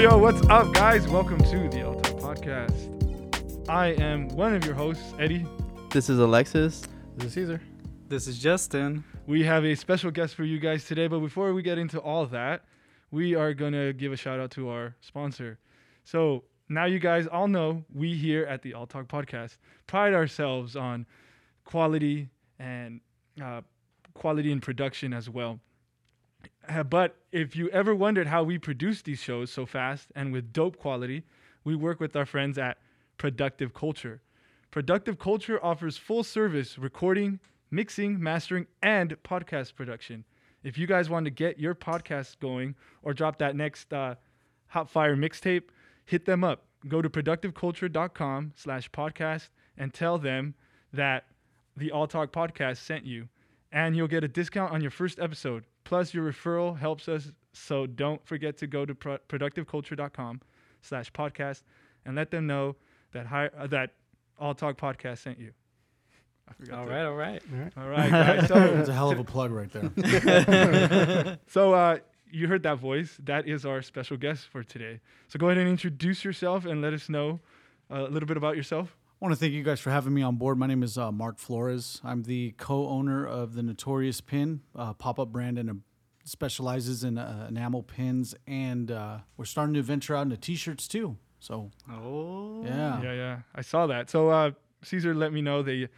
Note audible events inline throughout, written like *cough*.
yo, what's up, guys? Welcome to the All Talk Podcast. I am one of your hosts, Eddie. This is Alexis. This is Caesar. This is Justin. We have a special guest for you guys today, but before we get into all that, we are going to give a shout out to our sponsor. So now you guys all know we here at the All Talk Podcast pride ourselves on quality and uh, quality in production as well. But if you ever wondered how we produce these shows so fast and with dope quality, we work with our friends at Productive Culture. Productive Culture offers full service recording, mixing, mastering, and podcast production. If you guys want to get your podcast going or drop that next uh, hot fire mixtape, hit them up. Go to productiveculture.com slash podcast and tell them that the All Talk podcast sent you. And you'll get a discount on your first episode. Plus, your referral helps us. So don't forget to go to pro- productiveculture.com slash podcast and let them know that hi- uh, that All Talk podcast sent you. I forgot All to- right, all right. All right, guys. *laughs* That's So, a hell of a plug right there. *laughs* so uh, you heard that voice. That is our special guest for today. So go ahead and introduce yourself and let us know uh, a little bit about yourself. I want to thank you guys for having me on board. My name is uh, Mark Flores. I'm the co-owner of the Notorious Pin uh, pop-up brand and uh, specializes in uh, enamel pins. And uh, we're starting to venture out into T-shirts too. So Oh. yeah, Yeah, yeah. I saw that. So uh, Caesar let me know the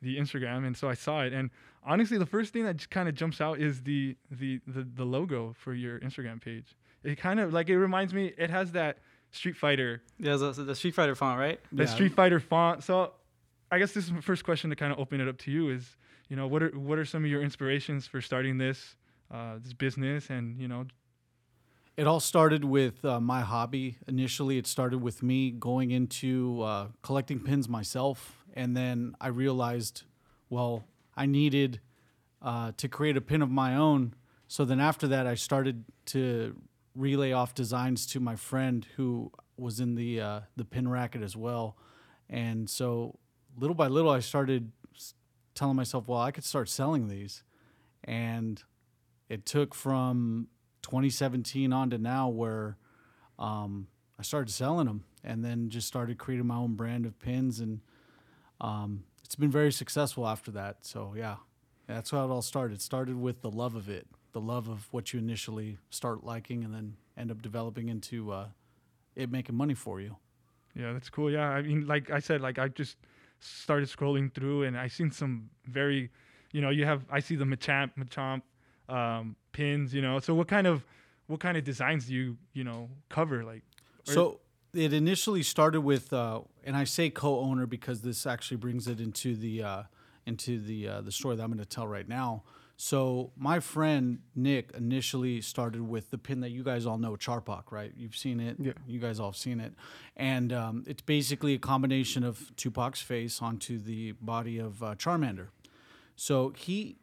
the Instagram, and so I saw it. And honestly, the first thing that just kind of jumps out is the, the the the logo for your Instagram page. It kind of like it reminds me. It has that Street Fighter, Yeah, the, the Street Fighter font, right? the Yeah. Street Fighter font. So I guess this is my first question to kind of open it up to you. Is you know what are what are some of your inspirations for starting this uh, this business? And you know, It all started with uh, my hobby. Initially, it started with me going into uh, collecting pins myself. And then I realized, well, I needed uh, to create a pin of my own. So then after that, I started to relay off designs to my friend who was in the, uh, the pin racket as well. And so little by little, I started telling myself, well, I could start selling these. And it took from 2017 on to now where um, I started selling them and then just started creating my own brand of pins and um, it's been very successful after that. So yeah, that's how it all started. It started with the love of it, the love of what you initially start liking and then end up developing into uh, it making money for you. Yeah, that's cool. Yeah, I mean, like I said, like I just started scrolling through and I seen some very, you know, you have I see the Machamp, Machamp um, pins, you know. So what kind of what kind of designs do you you know cover? Like, So it initially started with, uh, and I say co-owner because this actually brings it into the uh, into the uh, the story that I'm going to tell right now. So my friend Nick initially started with the pin that you guys all know, Charpak, right? You've seen it. Yeah. You guys all have seen it, and um, it's basically a combination of Tupac's face onto the body of uh, Charmander. So he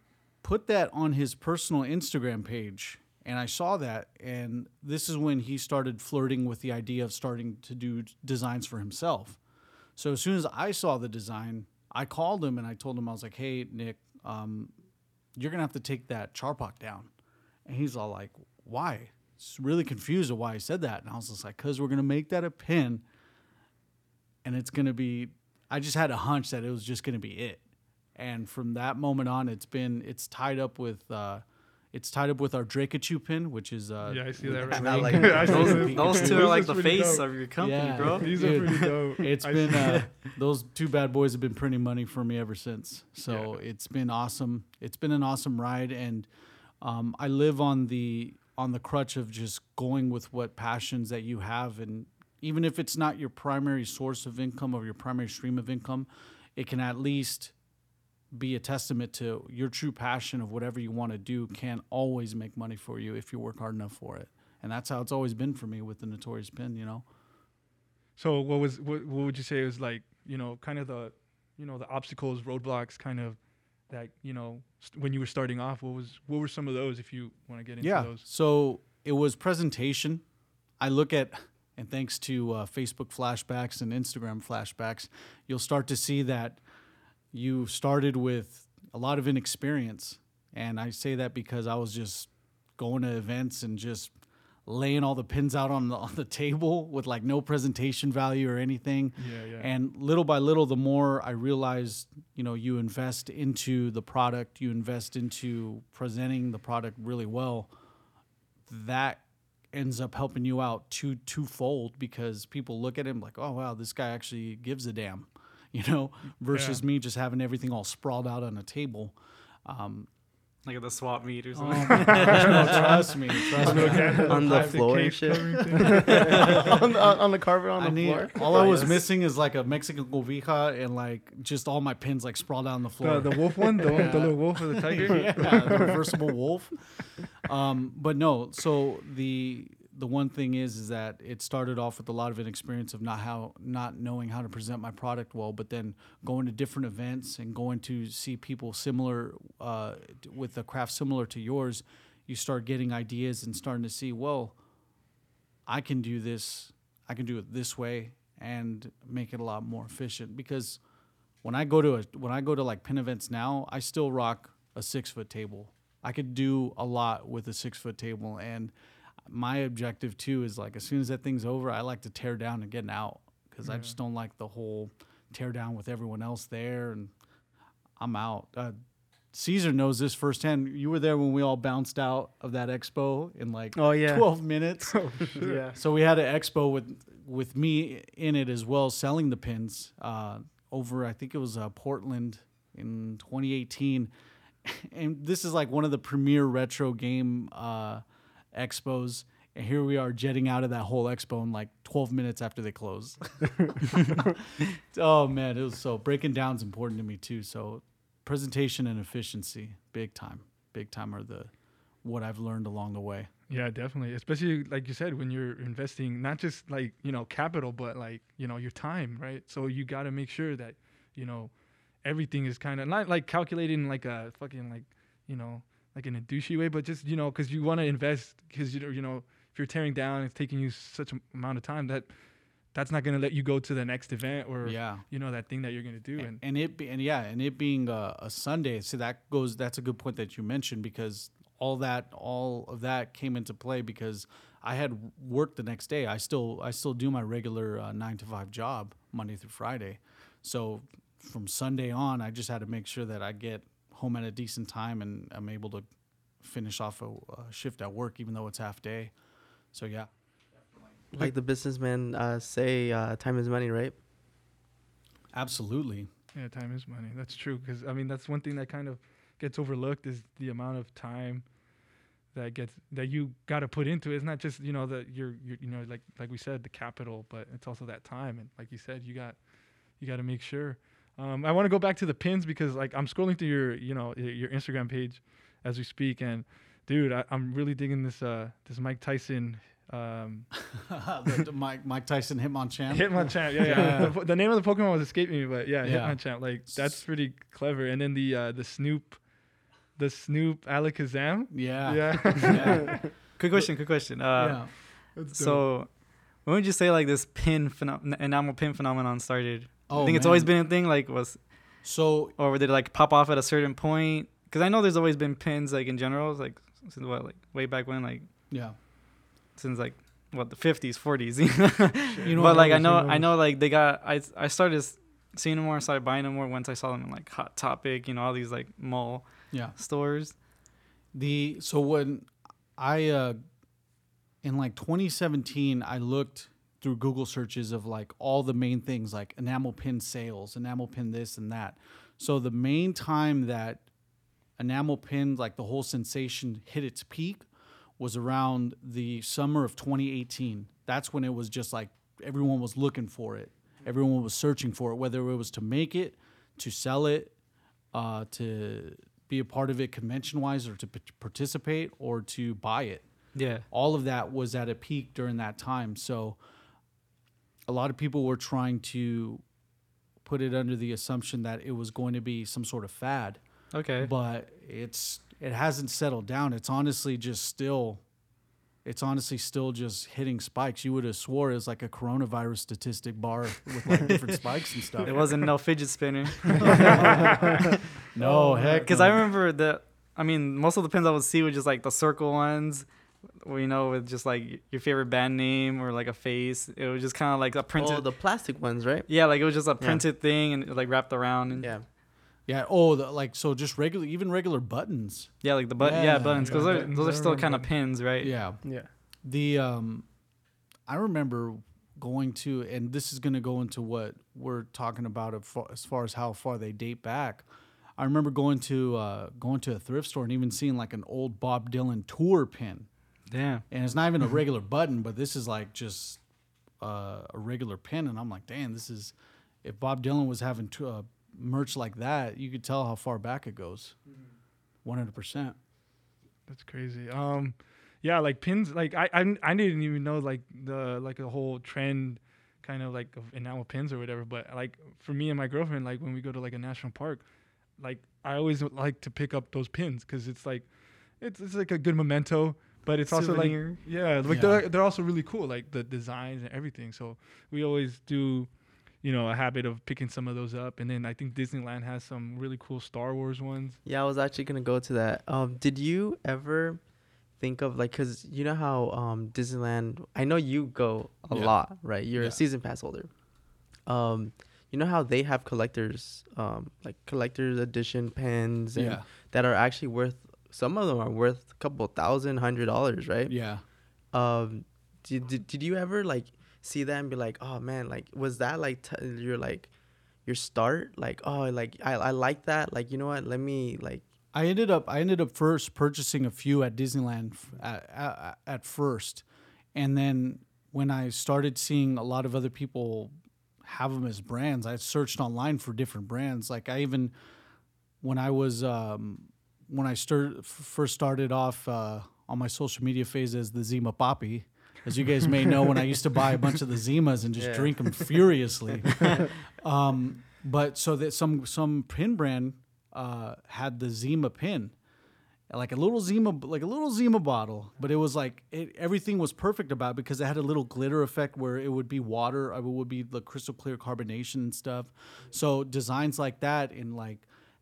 put that on his personal Instagram page, and I saw that. And this is when he started flirting with the idea of starting to do designs for himself. So as soon as I saw the design, I called him and I told him, I was like, hey, Nick, um, you're to have to take that Charpak down. And he's all like, why? He's really confused of why I said that. And I was just like, because we're to make that a pin and it's to be, I just had a hunch that it was just to be it and from that moment on it's been it's tied up with uh it's tied up with our Drakeachu pin which is uh yeah, I see that right now. *laughs* like Those, those two are like the face dope. of your company, Yeah. bro. These are pretty dope. it's I been uh, those two bad boys have been printing money for me ever since so it's been awesome it's been an awesome ride and um, i live on the on the crutch of just going with what passions that you have and even if it's not your primary source of income or your primary stream of income it can at least be a testament to your true passion of whatever you want to do can always make money for you if you work hard enough for it and that's how it's always been for me with the notorious pin you know So what was what, what would you say was like you know kind of the you know the obstacles, roadblocks, kind of that you know st- when you were starting off? What was what were some of those if you want to get into yeah. those? So it was presentation. I look at, and thanks to uh, Facebook flashbacks and Instagram flashbacks, you'll start to see that you started with a lot of inexperience. And I say that because I was just going to events and just laying all the pins out on the *laughs* on the table with like no presentation value or anything. Yeah, yeah. And little by little, the more I realized, you know, you invest into the product, you invest into presenting the product really well. That ends up helping you out two twofold because people look at him like, oh wow, this guy actually gives a damn, you know, versus me just having everything all sprawled out on a table. Um, Like at the swap meet or oh something. my gosh, no, *laughs* trust me, trust me. On the floor and shit. covering *laughs* on, the, on the carpet on I the need, floor. all I was Yes. missing is like a Mexican cobija and like just all my pins like sprawled out on the floor. the, the wolf one, the, one the *laughs* little wolf or the tiger. yeah, the reversible wolf. Um, but no, so the the one thing is is that it started off with a lot of inexperience of not how not knowing how to present my product well, but then going to different events and going to see people similar uh, with a craft similar to yours, you start getting ideas and starting to see, well, I can do this, I can do it this way and make it a lot more efficient because when I go to a when I go to like pin events now, I still rock a six foot table. I could do a lot with a six foot table, and my objective too is like as soon as that thing's over, I like to tear down and get out because I just don't like the whole tear down with everyone else there, and I'm out. Uh, Caesar knows this firsthand. You were there when we all bounced out of that expo in like Oh, yeah. *laughs* 12 minutes. *laughs* yeah. So we had an expo with with me in it as well, selling the pins uh, over. I think it was uh, Portland in 2018, *laughs* and this is like one of the premier retro game uh, expos. And here we are jetting out of that whole expo in like 12 minutes after they close. *laughs* oh man, it was so breaking down is important to me too. So presentation and efficiency, big time, big time are the what I've learned along the way. Yeah, definitely. Especially like you said, when you're investing not just like you know capital, but like you know your time, right? So you got to make sure that you know everything is kind of not like calculating like a fucking like you know like in a douchey way, but just you know because you want to invest because you know you know if you're tearing down, it's taking you such a amount of time that that's not gonna let you go to the next event or Yeah. you know that thing that you're gonna do. and, And and it be, and yeah, and it being a, a Sunday, so that goes. That's a good point that you mentioned because all that all of that came into play because I had work the next day. I still I still do my regular uh, nine to five job Monday through Friday, so from Sunday on, I just had to make sure that I get home at a decent time and I'm able to finish off a, a shift at work, even though it's half day. So yeah, Like the businessmen uh, say, uh, time is money, right? absolutely. Yeah, time is money. That's true. Because I mean, that's one thing that kind of gets overlooked is the amount of time that gets that you got to put into it. It's not just you know that you're, you're you know like like we said the capital, but it's also that time. And like you said, you got you got to make sure. Um, I want to go back to the pins because like I'm scrolling through your you know your Instagram page as we speak, and dude, I, I'm really digging this uh this Mike Tyson. Um, *laughs* the, the Mike Mike Tyson Hitmonchan. Hitmonchan, yeah, yeah. Yeah. The, the name of the Pokemon was escaping me, but yeah, Yeah. Hitmonchan. Like that's pretty clever. And then the uh, the Snoop, the Snoop Alakazam. Yeah. Yeah. *laughs* Yeah. quick question, Good question. Uh, yeah. So, when would you say like this pin phenom- enamel pin phenomenon started? Oh, I think it's always been a thing. Like was So or did it like pop off at a certain point? Because I know there's always been pins like in general, like since what like way back when, like yeah, since like what the 50s, 40s. *laughs* You know, but like I know, I know, like they got. I I started seeing them more, started buying them more once I saw them in like Hot Topic, you know, all these like mall yeah. stores. The so when I uh in like 2017, I looked through Google searches of like all the main things like enamel pin sales, enamel pin this and that. So the main time that enamel pin, like the whole sensation, hit its peak was around the summer of 2018. That's when it was just like everyone was looking for it. Everyone was searching for it, whether it was to make it, to sell it, uh, to be a part of it convention wise, or to p- participate, or to buy it. Yeah. All of that was at a peak during that time. So a lot of people were trying to put it under the assumption that it was going to be some sort of fad Okay. but it's it hasn't settled down. It's honestly just still it's honestly still just hitting spikes. You would have swore it was like a coronavirus statistic bar with like different *laughs* spikes and stuff. It wasn't no fidget spinner. *laughs* no *laughs* heck. Because no. I remember that. I mean, most of the pins I would see were just like the circle ones, you know, with just like your favorite band name or like a face. It was just kind of like a printed. Oh, the plastic ones, right? yeah, like it was just a printed thing and like wrapped around and Yeah. Yeah. Oh, the, like so, just regular, even regular buttons. yeah, like the button. Yeah, Yeah, buttons. Because buttons, those I are still kind of pins, right? Yeah. Yeah. The um, I remember going to, and this is going to go into what we're talking about as far, as far as how far they date back. I remember going to uh, going to a thrift store and even seeing like an old Bob Dylan tour pin, Damn. and it's not even a regular button, but this is like just uh, a regular pin, and I'm like, damn, this is. If Bob Dylan was having to, uh, merch like that, you could tell how far back it goes. One hundred percent. That's crazy. Um, yeah, like pins. Like I, I, I didn't even know like the like a whole trend, kind of like of enamel pins or whatever. But like for me and my girlfriend, like when we go to like a national park, like I always like to pick up those pins because it's like, it's it's like a good memento. But it's also like yeah, like Yeah. they're they're also really cool, like the designs and everything. So we always do, you know, a habit of picking some of those up. And then I think Disneyland has some really cool Star Wars ones. Yeah, I was actually gonna go to that. Um, did you ever think of like, cause you know how um Disneyland? I know you go a Yeah. lot, right? You're Yeah. a season pass holder. Um, you know how they have collectors, um, like collectors edition pens, and Yeah. that are actually worth. Some of them are worth a couple thousand, hundred dollars, right? Yeah. Um, did, did did you ever like see that and be like, oh man, like was that like t- your like your start? Like, oh, like I I like that. Like, you know what? Let me like I ended up I ended up first purchasing a few at Disneyland f- at, at, at first, and then when I started seeing a lot of other people have them as brands, I searched online for different brands. Like I even when I was um, when I start, f- first started off uh, on my social media phase as the Zima Poppy. As you guys may know, when I used to buy a bunch of the Zimas and just Yeah. drink them furiously. *laughs* um, but so that some some pin brand uh, had the Zima pin, like a little Zima, like a little Zima bottle, but it was like it, everything was perfect about it because it had a little glitter effect where it would be water, it would be the crystal clear carbonation and stuff. So designs like that and like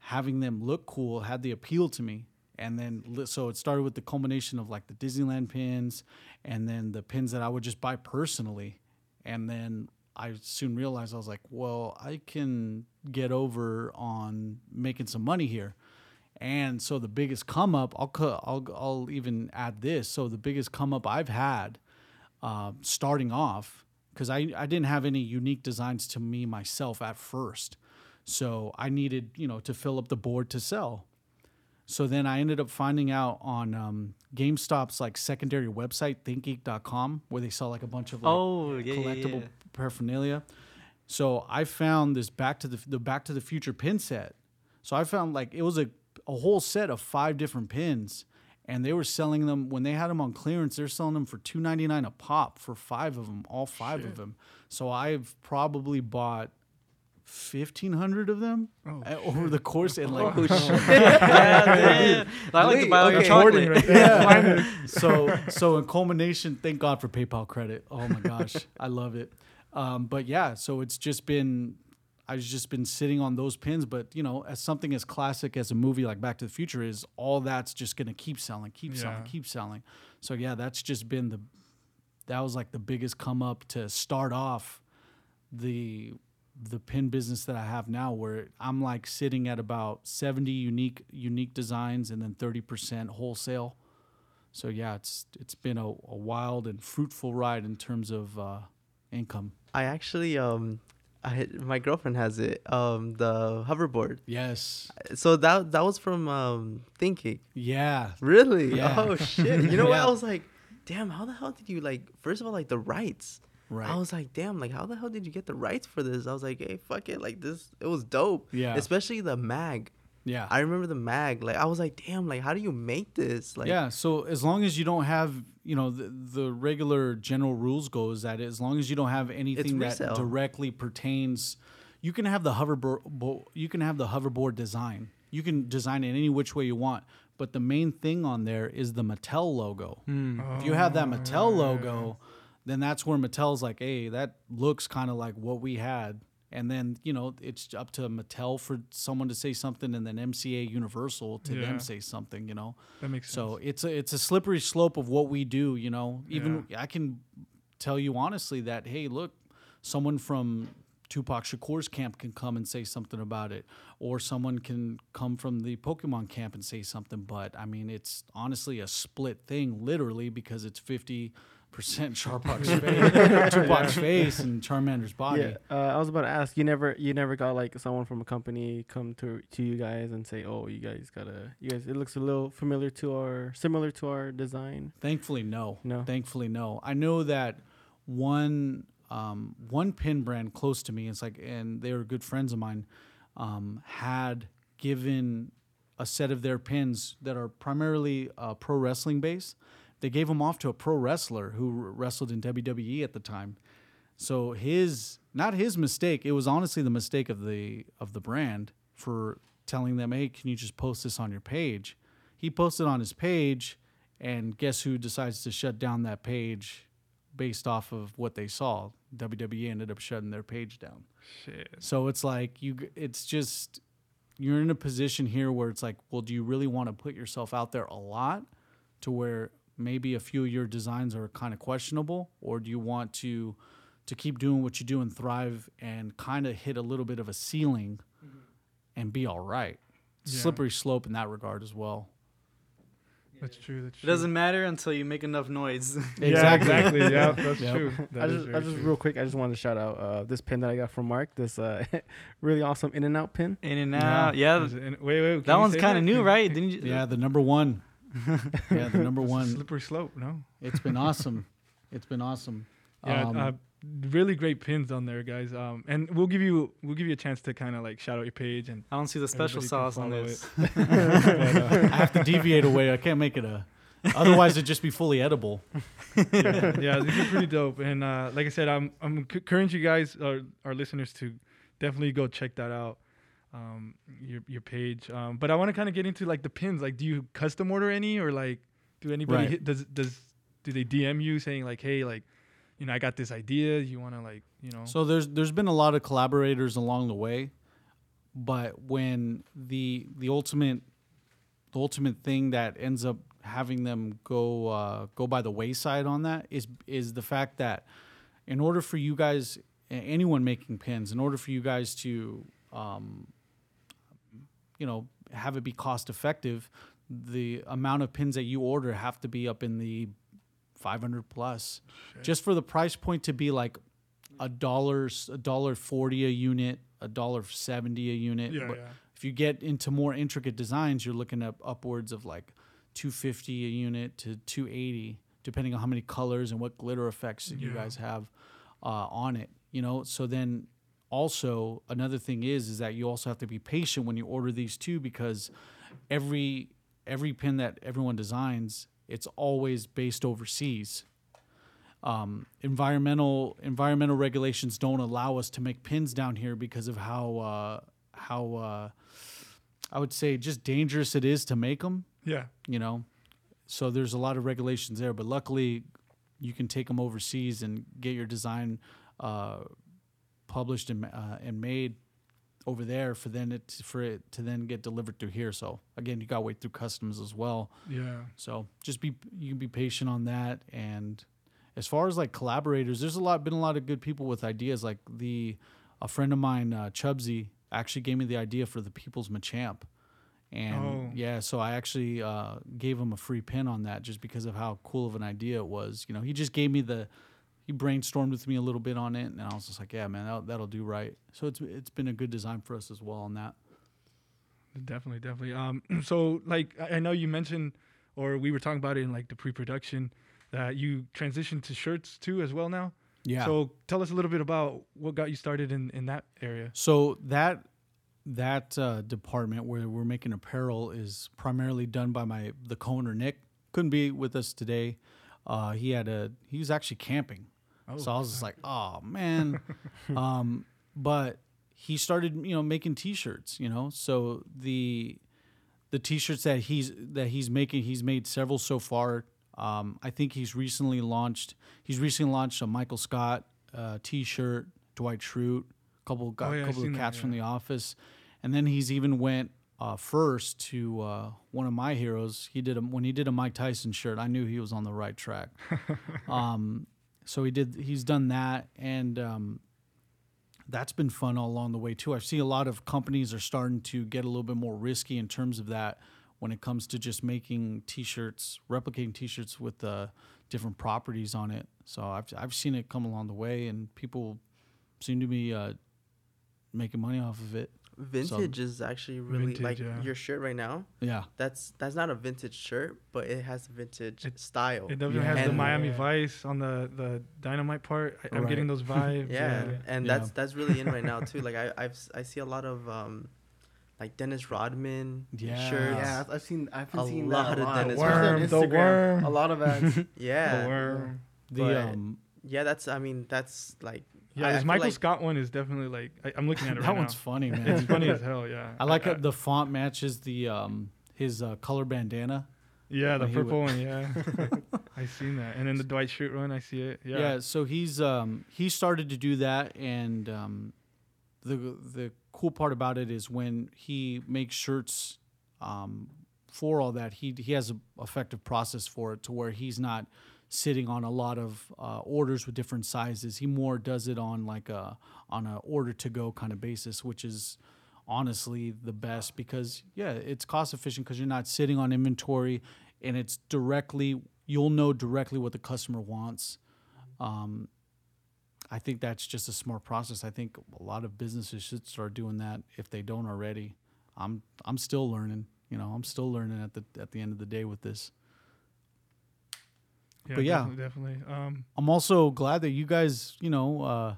having them look cool had the appeal to me. And then so it started with the culmination of like the Disneyland pins, and then the pins that I would just buy personally, and then I soon realized I was like, well, I can get over on making some money here. And so the biggest come up, I'll I'll I'll even add this. So the biggest come up I've had, uh, starting off, because I I didn't have any unique designs to me myself at first, so I needed you know to fill up the board to sell. So then I ended up finding out on um, GameStop's like secondary website, ThinkGeek.com, where they sell like a bunch of like, Oh, yeah, yeah, collectible yeah. paraphernalia. So I found this Back to the the Back to the Future pin set. So I found like it was a a whole set of five different pins, and they were selling them when they had them on clearance. They're selling them for two ninety nine a pop for five of them, all five of them. So I've probably bought. Fifteen hundred of them Oh, uh, over the course and like *laughs* yeah. I like to Wait, buy all your okay. Chocolate. right there. So so in culmination thank god for paypal credit. Oh my gosh *laughs* i love it. Um, but yeah so it's just been i've just been sitting on those pins but you know as something as classic as a movie like back to the future is all that's just gonna keep selling keep selling keep selling. So yeah that's just been the that was like the biggest come up to start off the the pin business that I have now where I'm like sitting at about 70 unique unique designs and then 30% wholesale. So yeah, it's it's been a, a wild and fruitful ride in terms of uh, income. I actually um I my girlfriend has it um the hoverboard. Yes. So that that was from um ThinkGeek. Yeah. Really? Yeah. Oh shit. You know what? *laughs* I was like, damn, how the hell did you like first of all like the rights? Right. I was like, damn, like how the hell did you get the rights for this? I was like, hey, fuck it, like this it was dope. Yeah. Especially the mag. yeah. I remember the mag. Like I was like, damn, like how do you make this? Like yeah. So as long as you don't have, you know, the, the regular general rules go is that as long as you don't have anything that directly pertains, you can have the hoverboard. bo- You can have the hoverboard design. You can design it any which way you want. But the main thing on there is the Mattel logo. Hmm. If you have that Mattel logo, then that's where Mattel's like, hey, that looks kind of like what we had, and then you know it's up to Mattel for someone to say something, and then MCA Universal to Yeah. them say something. You know, That makes sense. so it's a it's a slippery slope of what we do. You know, even I can tell you honestly that hey, look, someone from Tupac Shakur's camp can come and say something about it, or someone can come from the Pokemon camp and say something. But I mean, it's honestly a split thing, literally, because it's fifty percent Sharpok's *laughs* face, Tupac's face, and Charmander's body. Yeah, uh, I was about to ask. You never, you never got like someone from a company come to to you guys and say, "Oh, you guys gotta, you guys, it looks a little familiar to our, similar to our design." Thankfully, no. No. Thankfully, no. I know that one um, one pin brand close to me, it's like, and they were good friends of mine, um, had given a set of their pins that are primarily uh, pro wrestling based. They gave him off to a pro wrestler who wrestled in WWE at the time. So his not his mistake. It was honestly the mistake of the of the brand for telling them, "Hey, can you just post this on your page?" He posted on his page, and guess who decides to shut down that page based off of what they saw? WWE ended up shutting their page down. Shit. So it's like you it's just you're in a position here where it's like, well, do you really want to put yourself out there a lot to where maybe a few of your designs are kind of questionable or do you want to to keep doing what you do and thrive and kind of hit a little bit of a ceiling and be all right. Yeah. Slippery slope in that regard as well. That's true. That's It doesn't matter until you make enough noise. *laughs* *laughs* Yeah, exactly. Yeah, that's Yep. true. I just, I just true. real quick, I just wanted to shout out uh, this pin that I got from Mark. This uh, *laughs* really awesome In and Out pin. In and out. Yeah. Is it in- wait, wait. that one's kind of new, Can- right? Didn't you? Yeah, the number one. *laughs* yeah, the number one. Slippery slope. No. It's been awesome. It's been awesome. Yeah, Um, uh, really great pins on there, guys. Um, and we'll give you we'll give you a chance to kind of like shout out your page and I don't see the special sauce on follow this. *laughs* *laughs* I have to deviate away. I can't make it a. Otherwise, it'd just be fully edible. yeah, yeah, these are pretty dope. And uh, like I said, I'm I'm c- encouraging you guys, our, our listeners, to definitely go check that out, um, your your page. Um, but I want to kind of get into like the pins. Like, do you custom order any, or like, do anybody Right. hit, does does do they DM you saying like, hey, like, you know, I got this idea. You want to like, you know, So there's there's been a lot of collaborators along the way, but when the the ultimate the ultimate thing that ends up having them go uh, go by the wayside on that is is the fact that in order for you guys anyone making pins in order for you guys to um, you know have it be cost effective the amount of pins that you order have to be up in the 500 plus. Just for the price point to be like a dollar a dollar 40 a unit a dollar 70 a unit. Yeah, But yeah. if you get into more intricate designs you're looking at upwards of like 250 a unit to 280 depending on how many colors and what glitter effects that you guys have uh, on it you know? So then also another thing is is that you also have to be patient when you order these too because every every pin that everyone designs it's always based overseas um, environmental environmental regulations don't allow us to make pins down here because of how uh, how uh, I would say just dangerous it is to make them. yeah. You know, so there's a lot of regulations there. But luckily, you can take them overseas and get your design uh, published and uh, and made over there for then it for it to then get delivered through here. So again, you got to wait through customs as well. Yeah. So just be you can be patient on that. And as far as like collaborators, there's a lot been a lot of good people with ideas. Like the a friend of mine, uh, Chubsy, actually gave me the idea for the People's Machamp. And Oh. yeah, so I actually uh, gave him a free pin on that just because of how cool of an idea it was. You know, he just gave me the he brainstormed with me a little bit on it, and I was just like, yeah, man, that'll, that'll do right. So it's it's been a good design for us as well on that. Definitely, definitely. Um, *clears throat* so like I know you mentioned, or we were talking about it in like the pre-production, that you transitioned to shirts too as well now. Yeah. So tell us a little bit about what got you started in in that area. So that that uh, department where we're making apparel is primarily done by my the co-owner Nick. Couldn't be with us today. Uh, he had a he was actually camping, so I was just like, oh man. *laughs* um, but he started you know making T-shirts. You know, so the the T-shirts that he's that he's making, he's made several so far. Um, I think he's recently launched. He's recently launched a Michael Scott uh, T-shirt, Dwight Schrute, a couple got Oh, yeah, couple of that, cats from yeah. The Office, and then he's even went uh, first to uh, one of my heroes. He did a, when he did a Mike Tyson shirt. I knew he was on the right track. *laughs* um, so he did. He's done that, and um, that's been fun all along the way too. I've seen a lot of companies are starting to get a little bit more risky in terms of that when it comes to just making T-shirts, replicating T-shirts with uh, different properties on it. So I've I've seen it come along the way, and people seem to be uh, making money off of it. Vintage is actually really Vintage, like yeah. your shirt right now. Yeah, That's that's not a vintage shirt, but it has vintage It- style. It definitely Yeah. has the Miami Yeah. Vice on the the dynamite part. I, I'm Right. getting those vibes. *laughs* yeah, yeah. and Yeah. that's that's really in right now *laughs* too. Like I I've s- I see a lot of um, like Dennis Rodman Yeah. shirts. Yeah, I've- I've seen. I've been A seeing lot that a of lot. Dennis especially on Worm, the worm. A lot of ads. *laughs* Yeah, The worm. the But- um, yeah. That's I mean that's like Yeah, I- I this Michael like- Scott one is definitely like I, I'm looking at it *laughs* that right one's now. funny, man. It's funny as *laughs* hell. Yeah, I like I, how the font matches the um, his uh, color bandana. Yeah, the purple one. Yeah, *laughs* I seen that. And then the Dwight Schrute one, I see it. Yeah. Yeah. so he's um he started to do that, and um, the the cool part about it is when he makes shirts, um, for all that he he has a effective process for it to where he's not sitting on a lot of uh, orders with different sizes. He more does it on like a on a order to go kind of basis, which is honestly the best because yeah, it's cost efficient because you're not sitting on inventory, and it's directly you'll know directly what the customer wants. Um, I think that's just a smart process. I think a lot of businesses should start doing that if they don't already. I'm I'm still learning. You know, I'm still learning at the at the end of the day with this. But yeah. definitely, definitely. Um, I'm also glad that you guys, you know, uh,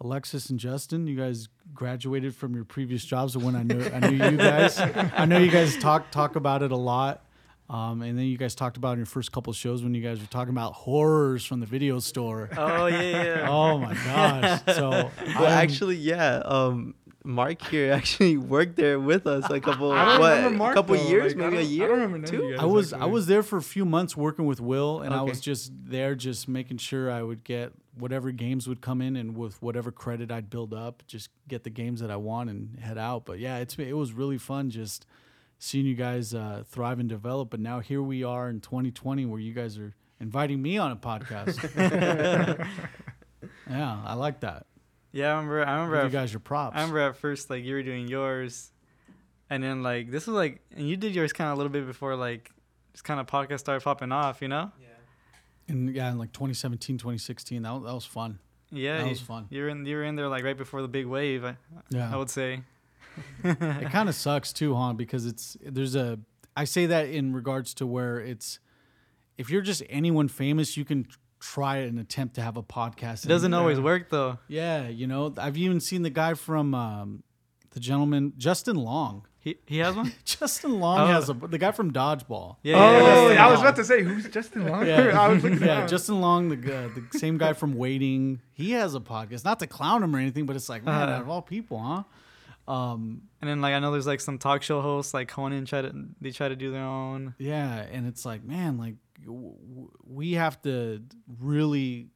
Alexis and Justin, you guys graduated from your previous jobs. When I knew I knew you guys, *laughs* I know you guys talk talk about it a lot. Um, and then you guys talked about in your first couple shows when you guys were talking about horrors from the video store. Oh yeah, yeah. Oh my gosh! So *laughs* Well, I'm- actually, yeah. Um, Mark here *laughs* actually worked there with us a couple, what, Mark, a couple though. years, Like, maybe a don't- I year, don't remember two. I was I was there for a few months working with Will, and I was just there, just making sure I would get whatever games would come in, and with whatever credit I'd build up, just get the games that I want and head out. But yeah, it's it was really fun just seeing you guys uh, thrive and develop. But now here we are in 2020, where you guys are inviting me on a podcast. *laughs* yeah, I like that. Yeah, I remember. I remember. You guys your props. I remember at first like you were doing yours, and then like this was like, and you did yours kind of a little bit before like just kind of podcast started popping off. You know? Yeah. And yeah, in like 2017, 2016, that was, that was fun. Yeah. That you- was fun. You were in. You were in there like right before the big wave. I, Yeah, I would say. It kind of sucks too, huh? Because it's there's a I say that in regards to where it's if you're just anyone famous, you can try and attempt to have a podcast. It doesn't always work though. Yeah, you know, I've even seen the guy from um, the gentleman Justin Long. He he has one. *laughs* Justin Long Oh. has a the guy from Dodgeball. Yeah. oh, yeah, yeah, I was about to say who's Justin Long. Yeah, *laughs* I was looking yeah. Justin Long, the guy, the same guy from Waiting. He has a podcast. Not to clown him or anything, but it's like, man, Uh-huh. out of all people, huh? Um, And then like I know there's like some talk show hosts like Conan try to they try to do their own. Yeah, and it's like, man, like w- we have to really,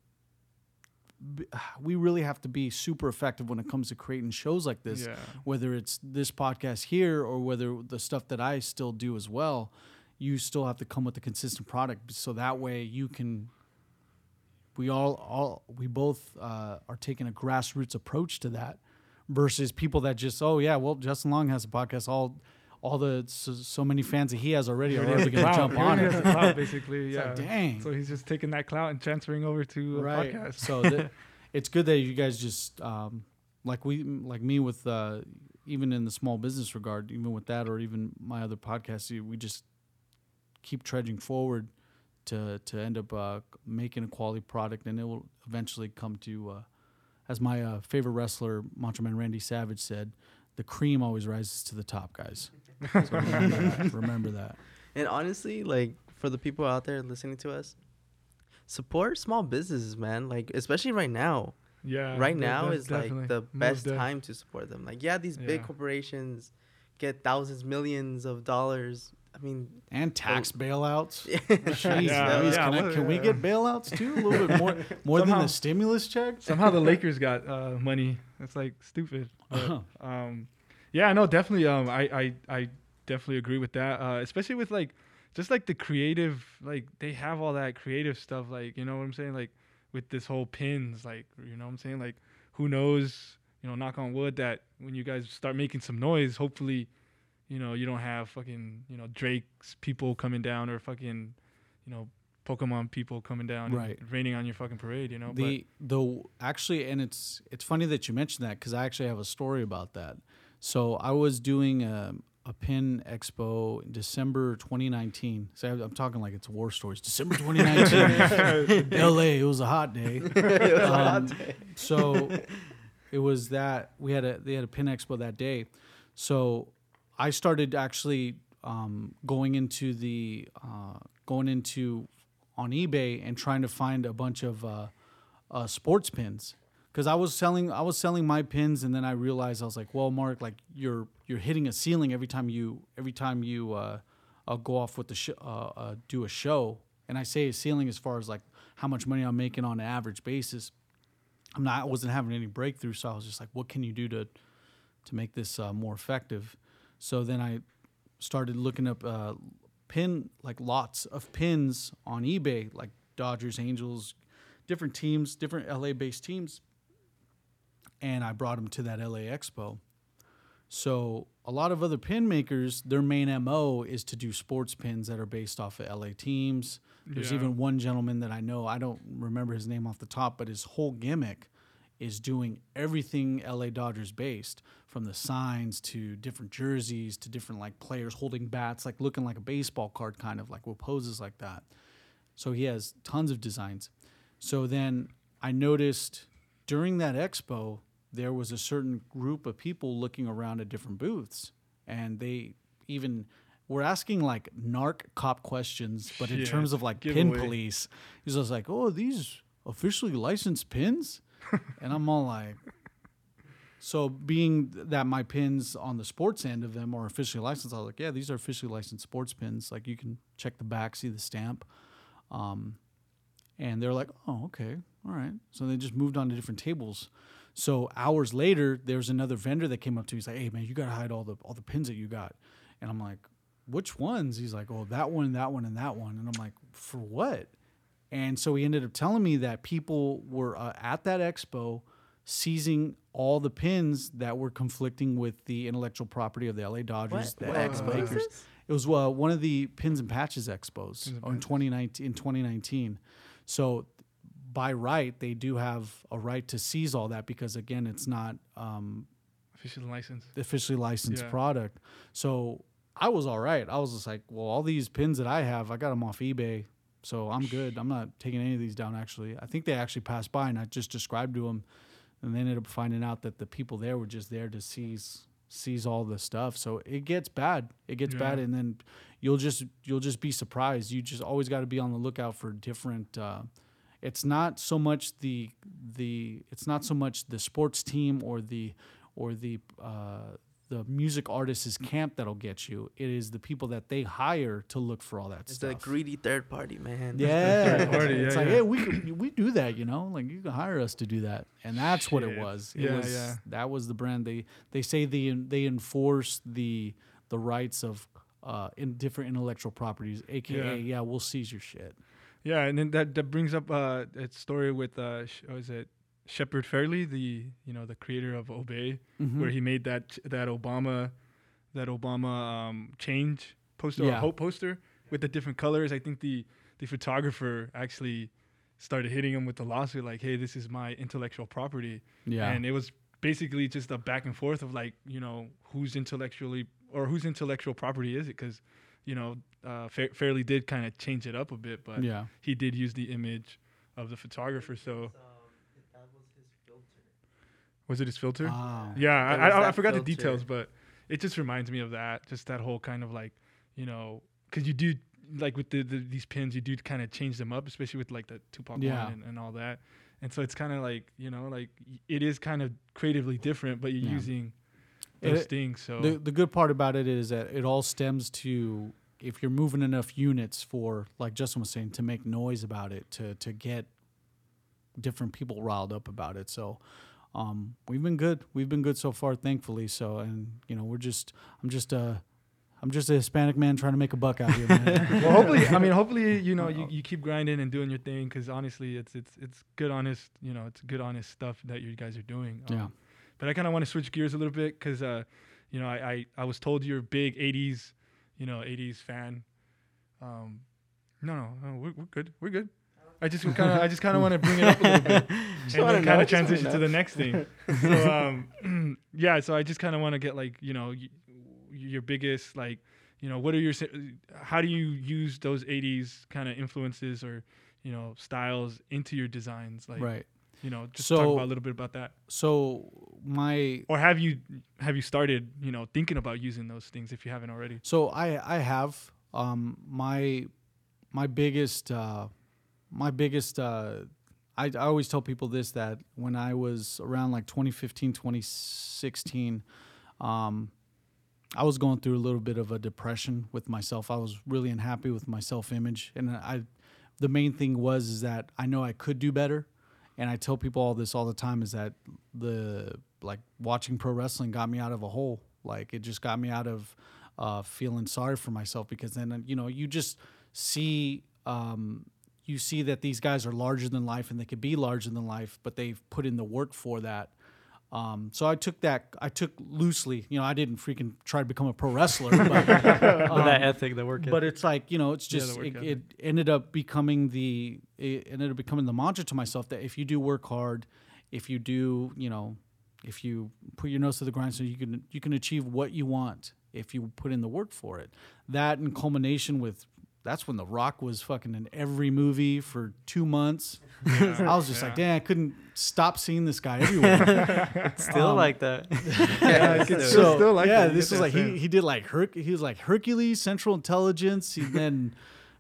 *sighs* we really have to be super effective when it comes to creating shows like this. Yeah. Whether it's this podcast here or whether the stuff that I still do as well, you still have to come with a consistent product, so that way you can. We all, all we both uh, are taking a grassroots approach to that, versus people that just, oh yeah, well Justin Long has a podcast, all. All the so, so many fans that he has already are already going *laughs* to jump on it. clout, basically. *laughs* Yeah. like, dang. So he's just taking that clout and transferring over to a right. podcast. so the, *laughs* it's good that you guys just um, like we like me with uh, even in the small business regard, even with that, or even my other podcast, we just keep trudging forward to to end up uh, making a quality product, and it will eventually come to, uh, as my uh, favorite wrestler, Macho Man Randy Savage said, "The cream always rises to the top, guys." So remember that. Remember that. And honestly, like for the people out there listening to us, support small businesses, man. Like especially right now. yeah. right now is like the best def- time to support them. Like yeah, these big Yeah. corporations get thousands, millions of dollars. I mean, And tax bailouts. *laughs* Jeez, Yeah, yeah, can, I- well, can we get bailouts too? A little bit more, *laughs* more than the stimulus check. Somehow the *laughs* Lakers got uh, money It's like stupid. But, um, yeah, no, definitely. Um, I, I, I definitely agree with that. Uh, especially with like, just like the creative, like they have all that creative stuff. Like, you know what I'm saying? Like with this whole pins, like, you know what I'm saying? Like, who knows? You know, knock on wood that when you guys start making some noise, hopefully, you know, you don't have fucking, you know, Drake's people coming down or fucking, you know, Pokemon people coming down Right. and raining on your fucking parade. You know, the the actually and it's it's funny that you mentioned that because i actually have a story about that. So i was doing a, a pin expo in december 2019 so I'm- i'm talking like it's war stories. December 2019 la *laughs* it was a hot day. *laughs* Um, so it was that we had a they had a pin expo that day. So i started actually um, going into the uh, going into on ebay and trying to find a bunch of uh, uh, sports pins because I was selling I was selling my pins and then I realized I was like, well, Mark, like you're you're hitting a ceiling every time you every time you uh, uh, go off with the sh- uh, uh, do a show, and I say a ceiling as far as like how much money I'm making on an average basis. I'm not I wasn't having any breakthrough, so I was just like, what can you do to to make this uh, more effective? So then I started looking up uh, pin like lots of pins on eBay, like Dodgers, Angels, different teams, different LA based teams, and I brought them to that LA Expo. So a lot of other pin makers, their main MO is to do sports pins that are based off of LA teams. There's Yeah. even one gentleman that I know, I don't remember his name off the top, but his whole gimmick is doing everything LA Dodgers based, from the signs to different jerseys to different like players holding bats, like looking like a baseball card, kind of like with poses like that. So he has tons of designs. So then I noticed during that expo, there was a certain group of people looking around at different booths, and they even were asking like narc cop questions, but in terms of like pin Giveaway. police. He's just like, "Oh, these officially licensed pins?" *laughs* and I'm all like, so being that my pins on the sports end of them are officially licensed, I was like, yeah, these are officially licensed sports pins. Like you can check the back, see the stamp. Um, and they're like, oh, okay, all right. So they just moved on to different tables. So hours later, there's another vendor that came up to me. He's like, hey man, you gotta hide all the all the pins that you got. And I'm like, which ones? He's like, oh, that one, that one, and that one. And I'm like, for what? And so he ended up telling me that people were uh, at that expo seizing all the pins that were conflicting with the intellectual property of the LA Dodgers. What, the what LA Lakers. this? It was uh, one of the pins and patches expos and in 2019. In 2019, so by right they do have a right to seize all that because again, it's not um, official license. the officially licensed Yeah. product. So I was all right. I was just like, well, all these pins that I have, I got them off eBay, so I'm good. I'm not taking any of these down. Actually, I think they actually passed by, and I just described to them, and they ended up finding out that the people there were just there to seize seize all the stuff. So it gets bad. It gets bad, and then you'll just you'll just be surprised. You just always got to be on the lookout for different. Uh, it's not so much the the it's not so much the sports team or the or the uh, the music artist's camp that'll get you. It is the people that they hire to look for all that It's stuff. the greedy third party, man. yeah, *laughs* third party, it's yeah, like yeah. hey, we could- we do that, you know, like you can hire us to do that, and that's what it was. It Yeah, was yeah. that was the brand. They they say they they enforce the the rights of uh in different intellectual properties, aka Yeah. yeah, we'll seize your shit. Yeah, and then that that brings up uh that story with uh sh- was it Shepard Fairey, the you know the creator of Obey, Mm-hmm. where he made that that Obama that Obama um change poster Yeah. hope poster with the different colors. I think the the photographer actually started hitting him with the lawsuit like, hey, this is my intellectual property, yeah, and it was basically just a back and forth of like you know whose intellectually or whose intellectual property is it because you know uh, Fa- Fairley did kind of change it up a bit, but yeah. he did use the image of the photographer. So was it his filter? Ah. yeah, I, I, I forgot the details, but it just reminds me of that. Just that whole kind of like, you know, because you do like with the, the these pins, you do kind of change them up, especially with like the Tupac Yeah. one and, and all that. And so it's kind of like you know, like it is kind of creatively different, but you're Yeah. using It- those things. So The the good part about it is that it all stems to if you're moving enough units for like Justin was saying to make noise about it to to get different people riled up about it. So um, we've been good. We've been good so far, thankfully. So, and you know, we're just, I'm just a, I'm just a Hispanic man trying to make a buck out here, man. *laughs* well, hopefully, I mean, hopefully, you know, you, you keep grinding and doing your thing because honestly, it's it's it's good, honest, you know, it's good, honest stuff that you guys are doing. Um, Yeah. But I kind of want to switch gears a little bit because, uh, you know, I, I I was told you're a big '80s, you know, '80s fan. Um, no, no, no we're, we're good. We're good. I just kind of I just kind of want to bring it up a little bit *laughs* and then kind of transition to the next thing. *laughs* So um, *clears throat* yeah, so I just kind of want to get like you know y- your biggest like you know what are your how do you use those 80s kind of influences or you know styles into your designs? Like right. you know just talk about a little bit about that. So my or have you have you started you know thinking about using those things if you haven't already? So I I have. Um my my biggest uh my biggest uh I, I always tell people this that when I was around like 2015 2016 um I was going through a little bit of a depression with myself. I was really unhappy with my self-image and I the main thing was is that I know I could do better and I tell people all this all the time is that the like watching pro wrestling got me out of a hole. Like it just got me out of uh, feeling sorry for myself because then you know you just see um, you see that these guys are larger than life and they could be larger than life, but they've put in the work for that. Um, so I took that I took loosely. You know, I didn't freaking try to become a pro wrestler, but *laughs* With that um, ethic, the work ethic. but it's like you know it's just the work it, it ended up becoming the it ended up becoming the mantra to myself that if you do work hard if you do you know if you put your nose to the grindstone, you can you can achieve what you want if you put in the work for it that in culmination with that's when the rock was fucking in every movie for two months i was just like damn i couldn't stop seeing this guy everywhere *laughs* Still um, like that. *laughs* yeah, *laughs* it's so still like yeah, that. This get was like he, he did like Herc he was like Hercules, Central Intelligence, and then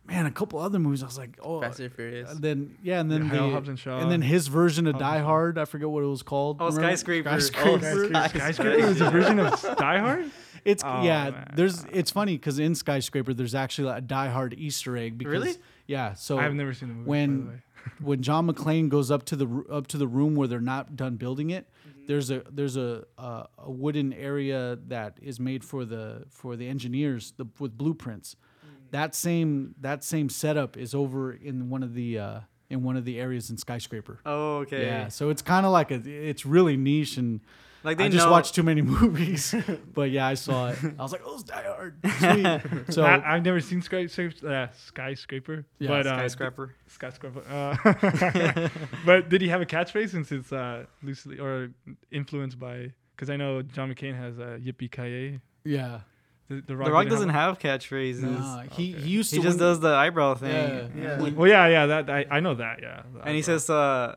man, a couple other movies. I was like, oh, Fast and Furious. and then yeah, and then Yeah, the, and Shaw. and then his version of Hobbs Die. Hard. I forget what it was called. Oh, Remember? Skyscraper. Oh, Skyscraper. Skyscraper. skyscraper is a version of Die Hard It's Oh, yeah. man. There's it's funny because in Skyscraper there's actually a Die Hard Easter egg. Because, Really? Yeah. So I've never seen the movie when- by the way. *laughs* when John McClane goes up to the up to the room where they're not done building it, Mm-hmm. there's a there's a, a a wooden area that is made for the for the engineers the, with blueprints. Mm. That same that same setup is over in one of the uh, in one of the areas in skyscraper. Oh, okay. Yeah, so it's kind of like a it's really niche and. Like they I just know. watched too many *laughs* movies, but yeah, I saw it. *laughs* I was like, "Oh, it's Die Hard." *laughs* Sweet. So I, I've never seen skyscraper, uh, skyscraper Yeah, but uh, skyscraper. skyscraper. Uh, but did he have a catchphrase since it's uh, loosely or influenced by? Because I know John McClane has a yippee ki yeah, The, the The Rock, Rock doesn't have. have catchphrases. Nah, he Okay. he used He just does the eyebrow thing. Yeah, Yeah. Well, yeah, yeah, that I, I know that. Yeah, And he says, uh,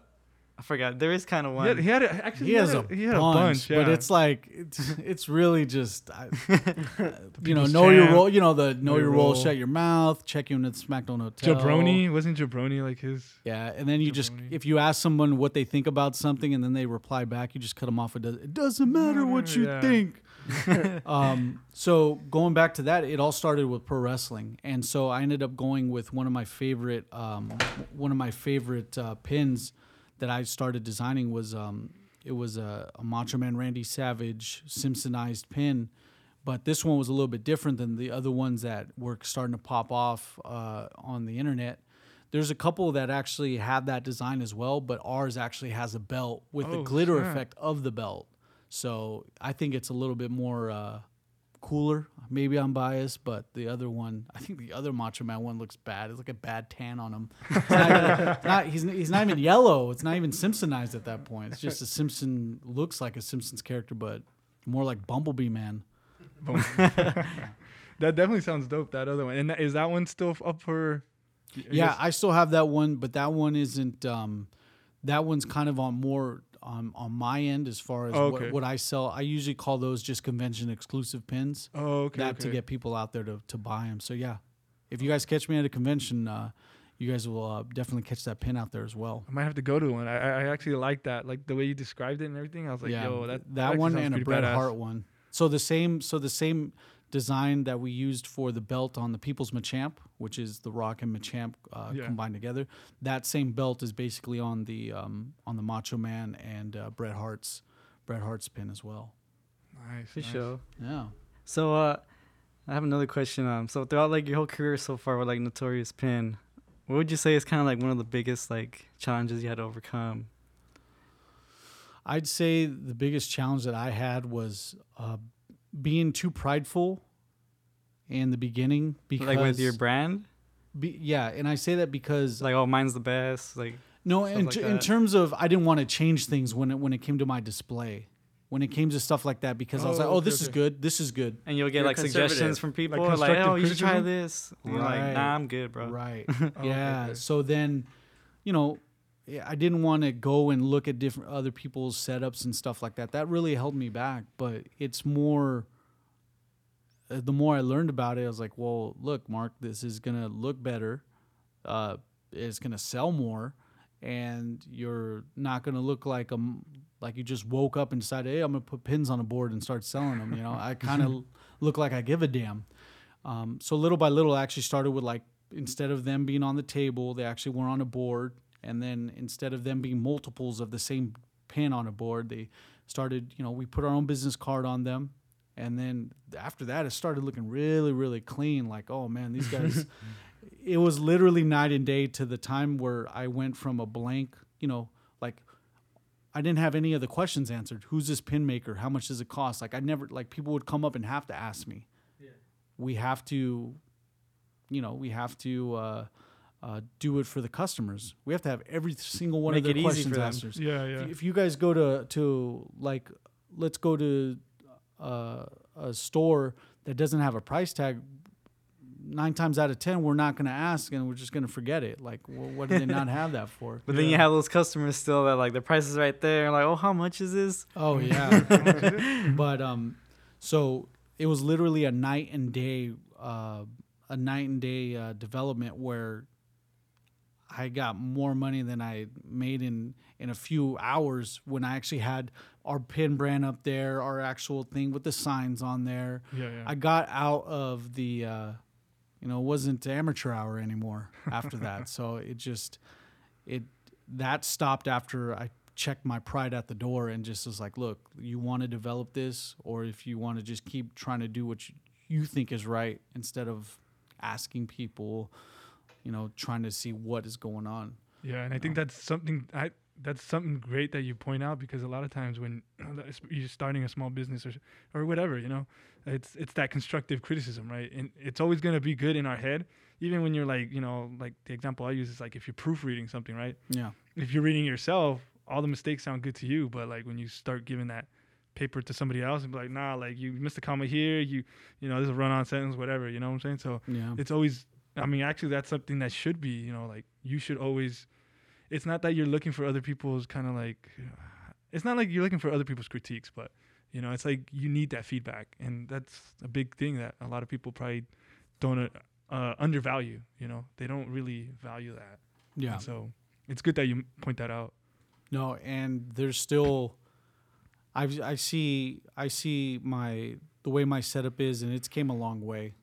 I forgot. There is kind of he one. had, he had a, actually he has a, he had a bunch, bunch, yeah. but it's like it's it's really just I, *laughs* *laughs* you know people's know your role. You know the know, your your role, role. shut your mouth, check you in at the SmackDown Hotel. Jabroni wasn't Jabroni like his. Yeah, and then you just if you ask someone what they think about something and then they reply back, you just cut them off. It does it doesn't matter what you Yeah. think. *laughs* um, so going back to that, it all started with pro wrestling, and so I ended up going with one of my favorite um, one of my favorite uh, pins that I started designing was um, it was a, a Macho Man Randy Savage Simpsonized pin. But this one was a little bit different than the other ones that were starting to pop off uh, on the internet. There's a couple that actually have that design as well, but ours actually has a belt with the Oh, glitter snap. effect of the belt. So I think it's a little bit more uh, cooler. Maybe I'm biased, but the other one, I think the other Macho Man one looks bad. It's like a bad tan on him. Not not- he's, he's not even yellow. It's not even Simpsonized at that point. It's just a Simpson looks like a Simpsons character, but more like Bumblebee Man. *laughs* that definitely sounds dope. That other one, and is that one still up for? I Yeah, guess- I still have that one, but that one isn't. Um, that one's kind of on more on on my end as far as Oh, what, okay. what I sell. I usually call those just convention exclusive pins. oh, okay. that to get people out there to, to buy them. So yeah, if you guys catch me at a convention, uh, you guys will uh, definitely catch that pin out there as well. I might have to go to one. I, I actually like that, like the way you described it and everything. I was like, yeah, yo, that that actually one and a Bret badass. Hart one. So the same, so the same design that we used for the belt on the People's Machamp, which is the Rock and Machamp uh, Yeah. combined together. That same belt is basically on the um, on the Macho Man and uh, Bret Hart's Bret Hart's pin as well. Nice. For nice. sure. Yeah. So uh, I have another question. Um, so throughout like your whole career so far with like Notorious Pin, what would you say is kind of like one of the biggest like challenges you had to overcome? I'd say the biggest challenge that I had was uh, being too prideful in the beginning because like with your brand, be, yeah, and I say that because like oh mine's the best. Like no, in, like in terms of I didn't want to change things when it when it came to my display, when it came to stuff like that because I was Oh, like, oh, okay, this is good, this is good, and you'll get You're like suggestions from people Like like, constructive oh you should try this. You're Right. like nah I'm good bro. right? *laughs* Oh, yeah. okay. So then, you know, I didn't want to go and look at different other people's setups and stuff like that. That really held me back. But it's more. Uh, The more I learned about it, I was like, "Well, look, Mark, this is gonna look better. Uh, it's gonna sell more, and you're not gonna look like a m- like you just woke up and decided, hey, I'm gonna put pins on a board and start selling them. You know, I *laughs* kind of look like I give a damn. Um, so little by little, I actually started with like instead of them being on the table, they actually were on a board, and then instead of them being multiples of the same pin on a board, they started. You know, we put our own business card on them, and then after that, it started looking really, really clean. Like, oh man, these guys. *laughs* it was literally night and day to the time where I went from a blank, you know, like I didn't have any of the questions answered. Who's this pin maker? How much does it cost? Like I never like people would come up and have to ask me. Yeah. We have to, you know, we have to uh, uh, do it for the customers. We have to have every single one Make of their questions answered. Yeah, yeah. you- If you guys go to to like, let's go to uh, a store that doesn't have a price tag. Nine times out of ten, we're not going to ask, and we're just going to forget it. Like, well, what do they not have that for? *laughs* But then you have those customers still that like the price is right there. Like oh how much is this? Oh *laughs* yeah. but um, so it was literally a night and day, uh, a night and day uh, development where I got more money than I made in in a few hours when I actually had our pin brand up there, our actual thing with the signs on there. Yeah, yeah. I got out of the, uh, you know, it wasn't amateur hour anymore after that. *laughs* So it just, it that stopped after I checked my pride at the door and just was like, look, you want to develop this, or if you want to just keep trying to do what you, you think is right instead of asking people, you know, trying to see what is going on. Yeah, and I think that's something I that's something great that you point out because a lot of times when *clears throat* you're starting a small business or or whatever, you know, it's it's that constructive criticism, right? And it's always gonna be good in our head, even when you're like, you know, like the example I use is like if you're proofreading something, right? Yeah. If you're reading yourself, all the mistakes sound good to you, but like when you start giving that paper to somebody else and be like, nah, like you missed a comma here, you you know, this is a run-on sentence, whatever, you know what I'm saying? So Yeah. it's always i mean actually that's something that should be you know like you should always it's not that you're looking for other people's kind of like it's not like you're looking for other people's critiques but you know it's like you need that feedback and that's a big thing that a lot of people probably don't uh, uh, undervalue you know they don't really value that Yeah. And so it's good that you point that out No, and there's still I I see I see my the way my setup is and it's came a long way.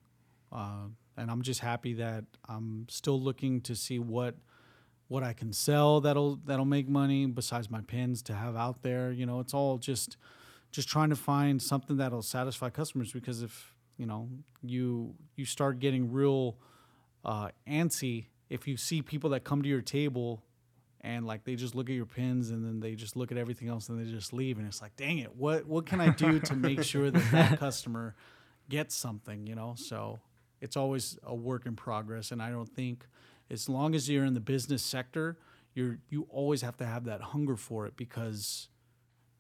Uh, and I'm just happy that I'm still looking to see what what I can sell that'll that'll make money besides my pins to have out there. You know, it's all just just trying to find something that'll satisfy customers because if you know you you start getting real uh, antsy if you see people that come to your table and like they just look at your pins and then they just look at everything else and they just leave and it's like dang it what what can i do to make sure that that *laughs* customer gets something you know so it's always a work in progress and i don't think as long as you're in the business sector you're you always have to have that hunger for it because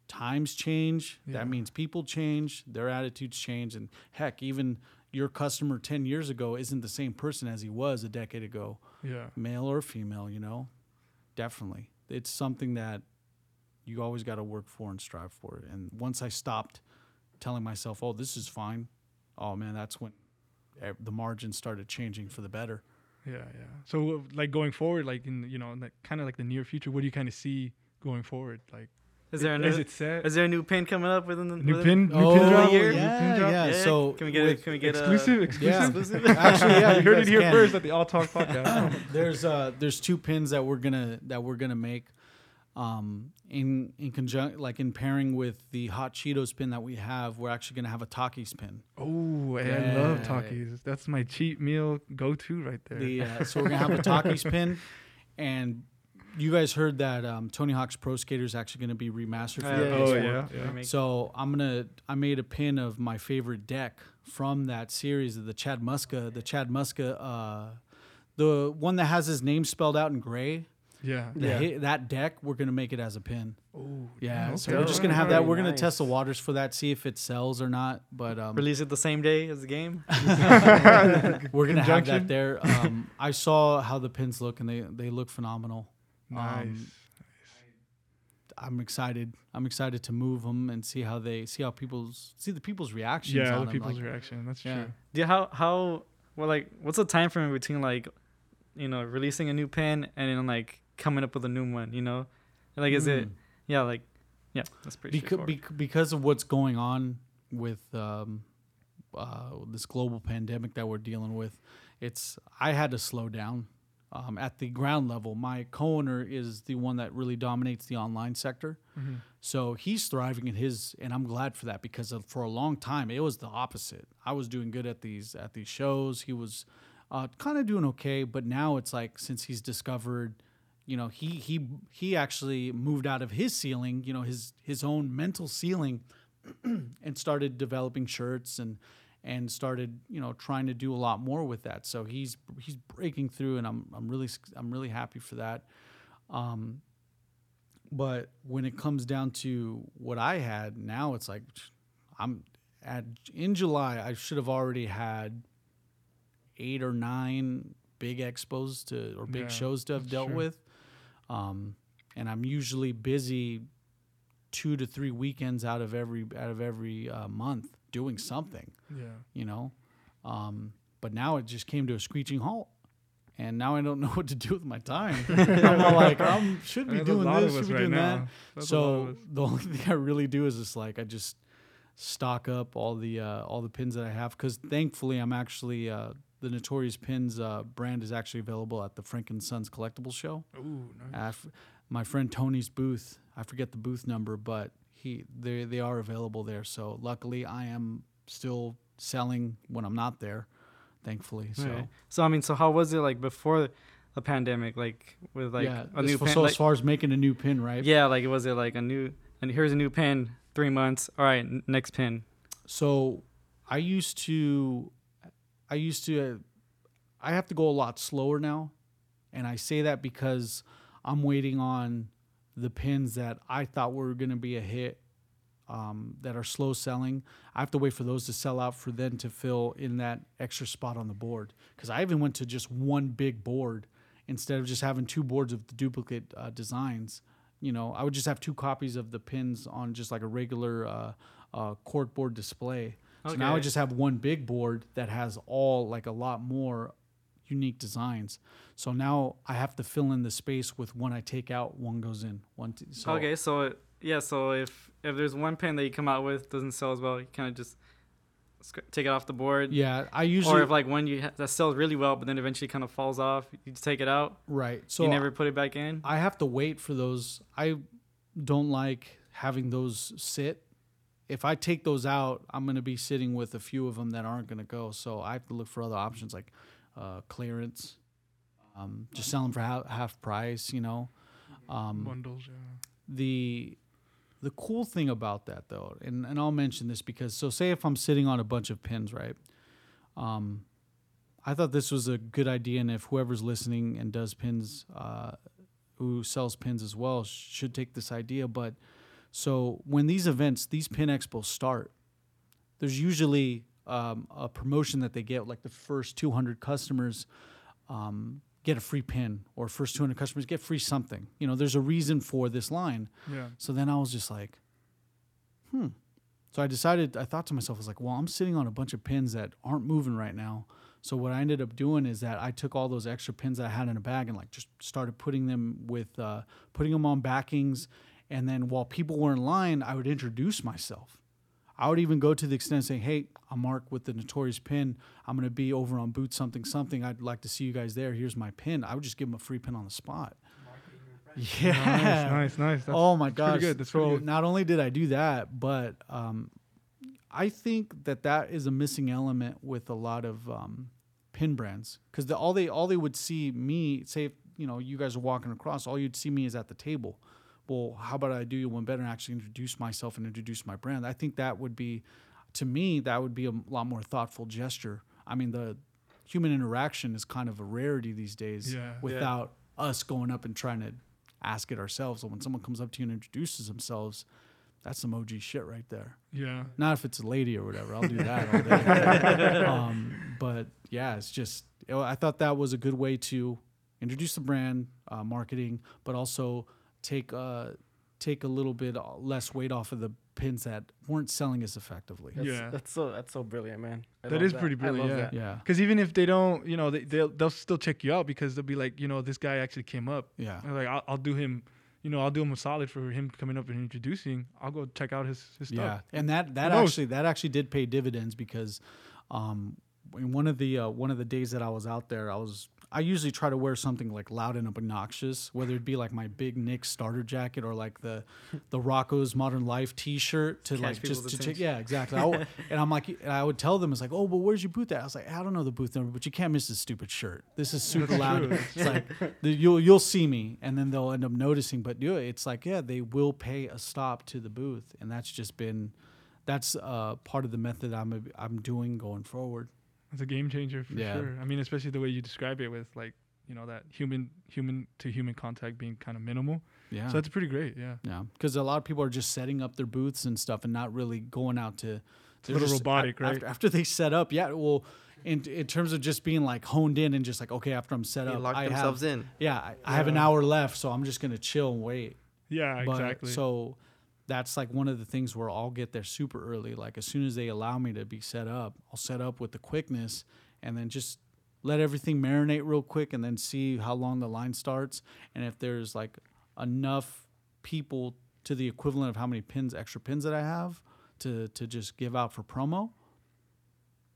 times change Yeah. that means people change their attitudes change and heck even your customer 10 years ago isn't the same person as he was a decade ago yeah male or female, you know, definitely. It's something that you always got to work for and strive for. And once I stopped telling myself, "Oh, this is fine," oh man, that's when the margins started changing for the better. Yeah yeah so uh, like going forward like in you know like kind of like the near future what do you kind of see going forward like Is there a new Is it set? is there a new pin coming up within the New within- pin, new oh, pin drop. year? New yeah, pin drop? yeah. So can we get with- a, can we get exclusive, A, exclusive. *laughs* Yeah. *laughs* Actually, yeah, you *laughs* you heard it here can. first at the All Talk podcast. *coughs* there's uh there's two pins that we're gonna that we're gonna make um in in conjunct like in pairing with the hot cheetos pin that we have we're actually gonna have a takis pin oh, I love Yeah. Takis. That's my cheat meal go-to right there. the uh, *laughs* so we're gonna have a takis pin and you guys heard that um, Tony Hawk's Pro Skater is actually going to be remastered for Uh, the Yeah, oh PS4. yeah, yeah. So I'm gonna I made a pin of my favorite deck from that series of the Chad Muska, the Chad Muska, uh, the one that has his name spelled out in gray. Yeah. Yeah. hi- that deck we're gonna make it as a pin. Oh, Yeah, so we're just gonna have that. We're gonna test the waters for that, see if it sells or not. But um, release it the same day as the game. *laughs* we're gonna have that there. Um, I saw how the pins look, and they they look phenomenal. Nice. Um, I'm excited. I'm excited to move them and see how they see how people's see the people's reactions. yeah, on the them. people's like, reaction. That's yeah. true. Yeah, how how well like what's the time frame between like you know releasing a new pin and then like coming up with a new one? You know, like is it Mm. yeah like yeah that's pretty because, because of what's going on with um, uh, this global pandemic that we're dealing with, it's I had to slow down um, at the ground level. My co-owner is the one that really dominates the online sector, Mm-hmm. so he's thriving in his, and I'm glad for that because of, for a long time it was the opposite. I was doing good at these at these shows. He was uh, kind of doing okay, but now it's like since he's discovered you know he he he actually moved out of his ceiling you know his his own mental ceiling *clears throat* and started developing shirts and and started you know trying to do a lot more with that. So he's he's breaking through and I'm I'm really I'm really happy for that. Um but when it comes down to what I had now it's like I'm at in July I should have already had eight or nine big expos to or big Yeah, shows to have dealt with um, and I'm usually busy two to three weekends out of every out of every uh, month doing something, Yeah. you know. Um, but now it just came to a screeching halt, and now I don't *laughs* know what to do with my time. *laughs* I'm all like, I should be doing this, should be right doing now. that. That's a lot of So the *laughs* only thing I really do is just like I just stock up all the uh, all the pins that I have because thankfully I'm actually uh, the Notorious Pins uh, brand is actually available at the Frank and Sons Collectibles Show. Ooh, nice. F- my friend Tony's booth, I forget the booth number, but he they they are available there. So luckily, I am still selling when I'm not there. Thankfully, so Okay. so I mean so how was it like before the pandemic like with like yeah. a new pin so like, as far as making a new pin, right? yeah like it was it like a new and here's a new pin three months all right n- next pin So I used to, I used to, I have to go a lot slower now, and I say that because I'm waiting on the pins that I thought were going to be a hit, um, that are slow selling. I have to wait for those to sell out for then to fill in that extra spot on the board. Because I even went to just one big board instead of just having two boards of the duplicate uh, designs. You know, I would just have two copies of the pins on just like a regular uh, uh, board display. So now I just have one big board that has all like a lot more unique designs. So now I have to fill in the space with one I take out, one goes in. One t- so okay so it, yeah so if if there's one pen that you come out with doesn't sell as well you kind of just take it off the board Yeah, I usually or if like one you ha- that sells really well but then eventually kind of falls off you take it out right. So you never put it back in I have to wait for those. I don't like having those sit. If I take those out, I'm going to be sitting with a few of them that aren't going to go. So I have to look for other options like uh, clearance, um, just sell them for half, half price. You know, um, Bundles, yeah. the the cool thing about that though, and, and I'll mention this because so say if I'm sitting on a bunch of pins, right? Um, I thought this was a good idea, and if whoever's listening and does pins, uh, who sells pins as well, should take this idea. But so when these events, these pin expos start, there's usually um, a promotion that they get, like the first 200 customers um, get a free pin, or first 200 customers get free something. You know, there's a reason for this line. Yeah. So then I was just like, hmm. So I decided, I thought to myself, I was like, well, I'm sitting on a bunch of pins that aren't moving right now. So what I ended up doing is that I took all those extra pins that I had in a bag and like just started putting them with, uh, putting them on backings And then while people were in line, I would introduce myself. I would even go to the extent of saying, "Hey, I'm Mark with the Notorious Pin. I'm going to be over on booth something something. I'd like to see you guys there. Here's my pin." I would just give them a free pin on the spot. Yeah, Nice, nice, nice. That's, oh my that's gosh! good. That's so good. not only did I do that, but um, I think that that is a missing element with a lot of um, pin brands because the, all they all they would see me say if you know you guys are walking across, all you'd see me is at the table. Well, how about I do you one better and actually introduce myself and introduce my brand? I think that would be, to me, that would be a lot more thoughtful gesture. I mean, the human interaction is kind of a rarity these days Yeah. without us going up and trying to ask it ourselves. So when someone comes up to you and introduces themselves, that's some OG shit right there. Yeah. Not if it's a lady or whatever. I'll do *laughs* that all day. um, but yeah, it's just you I thought that was a good way to introduce the brand, uh, marketing, but also take uh, take a little bit less weight off of the pins that weren't selling as effectively. That's, Yeah. that's so that's so brilliant, man. I That love is pretty I brilliant, love yeah. that. Yeah, Because even if they don't, you know, they, they'll they'll still check you out because they'll be like, you know, this guy actually came up. yeah, And like, I'll, I'll do him, you know, I'll do him a solid for him coming up and introducing. I'll go check out his his yeah. stuff. And that that Who knows? actually that actually did pay dividends because um, in one of the uh, one of the days that I was out there, I was I usually try to wear something like loud and obnoxious, whether it be like my big Nick starter jacket or like the *laughs* the Rocko's Modern Life T-shirt to Catch like just to check. Yeah, exactly. I w- *laughs* and I'm like, and I would tell them, it's like, oh, but where's your booth at? I was like, I don't know the booth number, but you can't miss this stupid shirt. This is super loud. It's like *laughs* the, you'll you'll see me, and then they'll end up noticing. But yeah, it's like, yeah, they will pay a stop to the booth, and that's just been that's uh, part of the method I'm I'm doing going forward. It's a game changer for Yeah. sure. I mean, especially the way you describe it with like, you know, that human human to human contact being kind of minimal. Yeah. So that's pretty great. Yeah. Yeah, because a lot of people are just setting up their booths and stuff, and not really going out to. they're little just- robotic, a- right? After, after they set up, yeah. Well, in in terms of just being like honed in and just like okay, after I'm set They up, lock I themselves have, in. Yeah, I, I have an hour left, so I'm just gonna chill and wait. Yeah, But- exactly. So that's like one of the things where I'll get there super early. Like as soon as they allow me to be set up, I'll set up with the quickness and then just let everything marinate real quick and then see how long the line starts. And if there's like enough people to the equivalent of how many pins, extra pins that I have to to just give out for promo,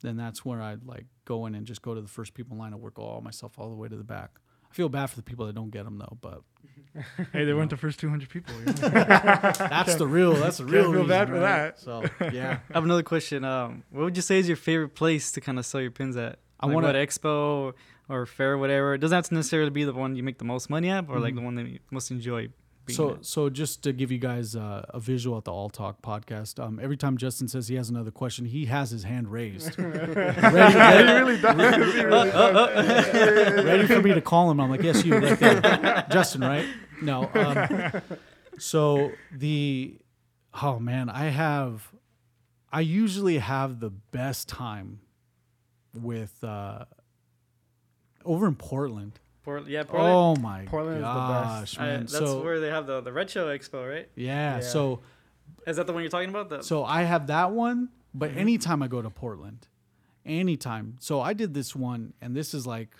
then that's where I'd like go in and just go to the first people in line and work all myself all the way to the back. I feel bad for the people that don't get them though, but *laughs* hey, they weren't the first 200 people. You know? *laughs* that's the real. That's the Can't real. feel reason, bad for right? that. So *laughs* yeah, I have another question. Um, what would you say is your favorite place to kind of sell your pins at? I Like wanna- expo or fair, or whatever. It doesn't have to necessarily be the one you make the most money at, or like Mhm. the one that you most enjoy. Being So at. so just to give you guys uh, a visual at the All Talk podcast, um, every time Justin says he has another question, he has his hand raised, *laughs* ready, ready, really does. He really does. ready for me to call him. I'm like, yes, you, right there, Justin, right? No. Um, so the oh man, I have, I usually have the best time with uh, over in Portland. Port- yeah, Portland. Oh my Portland is the best. gosh, I- that's so where they have the the Red Show expo, right? yeah, Yeah. so Is that the one you're talking about? The, so I have that one, but mm-hmm. anytime I go to Portland, anytime. So I did this one, and this is like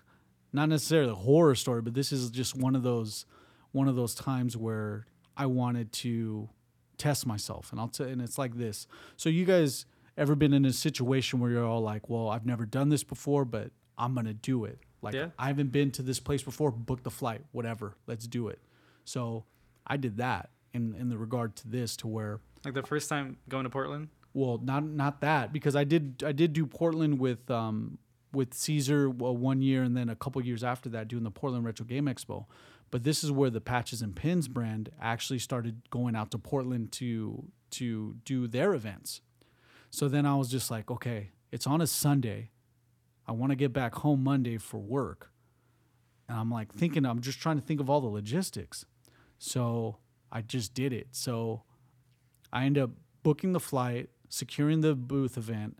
not necessarily a horror story, but this is just one of those one of those times where I wanted to test myself, and I'll tell. And it's like this. So you guys ever been in a situation where you're all like, "Well, I've never done this before, but I'm gonna do it." Like Yeah. I haven't been to this place before. Book the flight, whatever. Let's do it. So I did that in in the regard to this, to where like the first time going to Portland. well, not not that because I did I did do Portland with um with Caesar well, one year and then a couple years after that doing the Portland Retro Game Expo. But this is where the Patches and Pins brand actually started going out to Portland to to do their events. So then I was just like, okay, it's on a Sunday. I want to get back home Monday for work. And I'm like thinking I'm just trying to think of all the logistics. So I just did it. So I end up booking the flight, securing the booth event,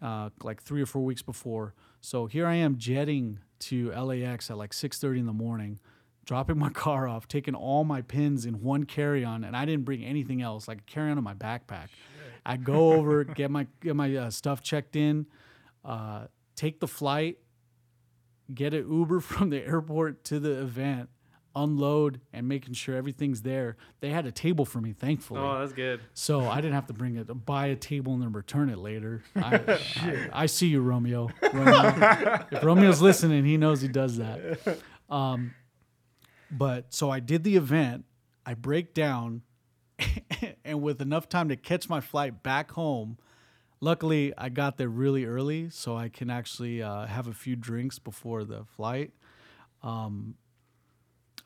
uh, like three or four weeks before. So here I am jetting to LAX at like 6:30 in the morning, dropping my *laughs* car off, taking all my pins in one carry-on, and I didn't bring anything else, like a carry-on in my backpack. I go over, get my get my uh, stuff checked in, uh, take the flight, get an Uber *laughs* from the airport to the event, unload and making sure everything's there. They had a table for me, thankfully. Oh, that's good. So I didn't have to bring it, buy a table and then return it later. *laughs* I, I, I see you, Romeo. Romeo. *laughs* If Romeo's listening, he knows he does that. Um, but so I did the event. I break down, and with enough time to catch my flight back home. Luckily, I got there really early, so I can actually uh, have a few drinks before the flight. Um,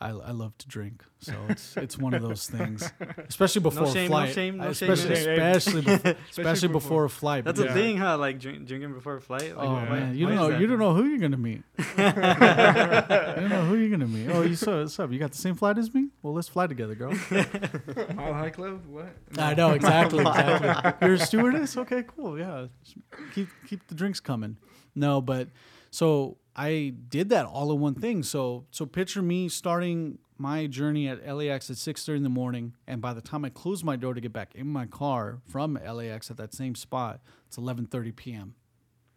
I, I love to drink, so it's it's one of those things, *laughs* especially before shame, a no flight. shame, no shame, especially especially before, *laughs* especially before. before a flight. That's Yeah. a thing, huh? Like drink, drinking before a flight. Like, Oh why- man, you don't know you don't know who you're gonna meet. *laughs* you don't know who you're gonna meet. Oh, you so what's up? You got the same flight as me? Well, let's fly together, girl. Mile High Club? What? I know exactly, exactly. You're a stewardess. Okay, cool. Yeah, keep keep the drinks coming. No, but so I did that all in one thing. So so picture me starting my journey at LAX at six thirty in the morning, and by the time I close my door to get back in my car from LAX at that same spot, it's eleven thirty p.m.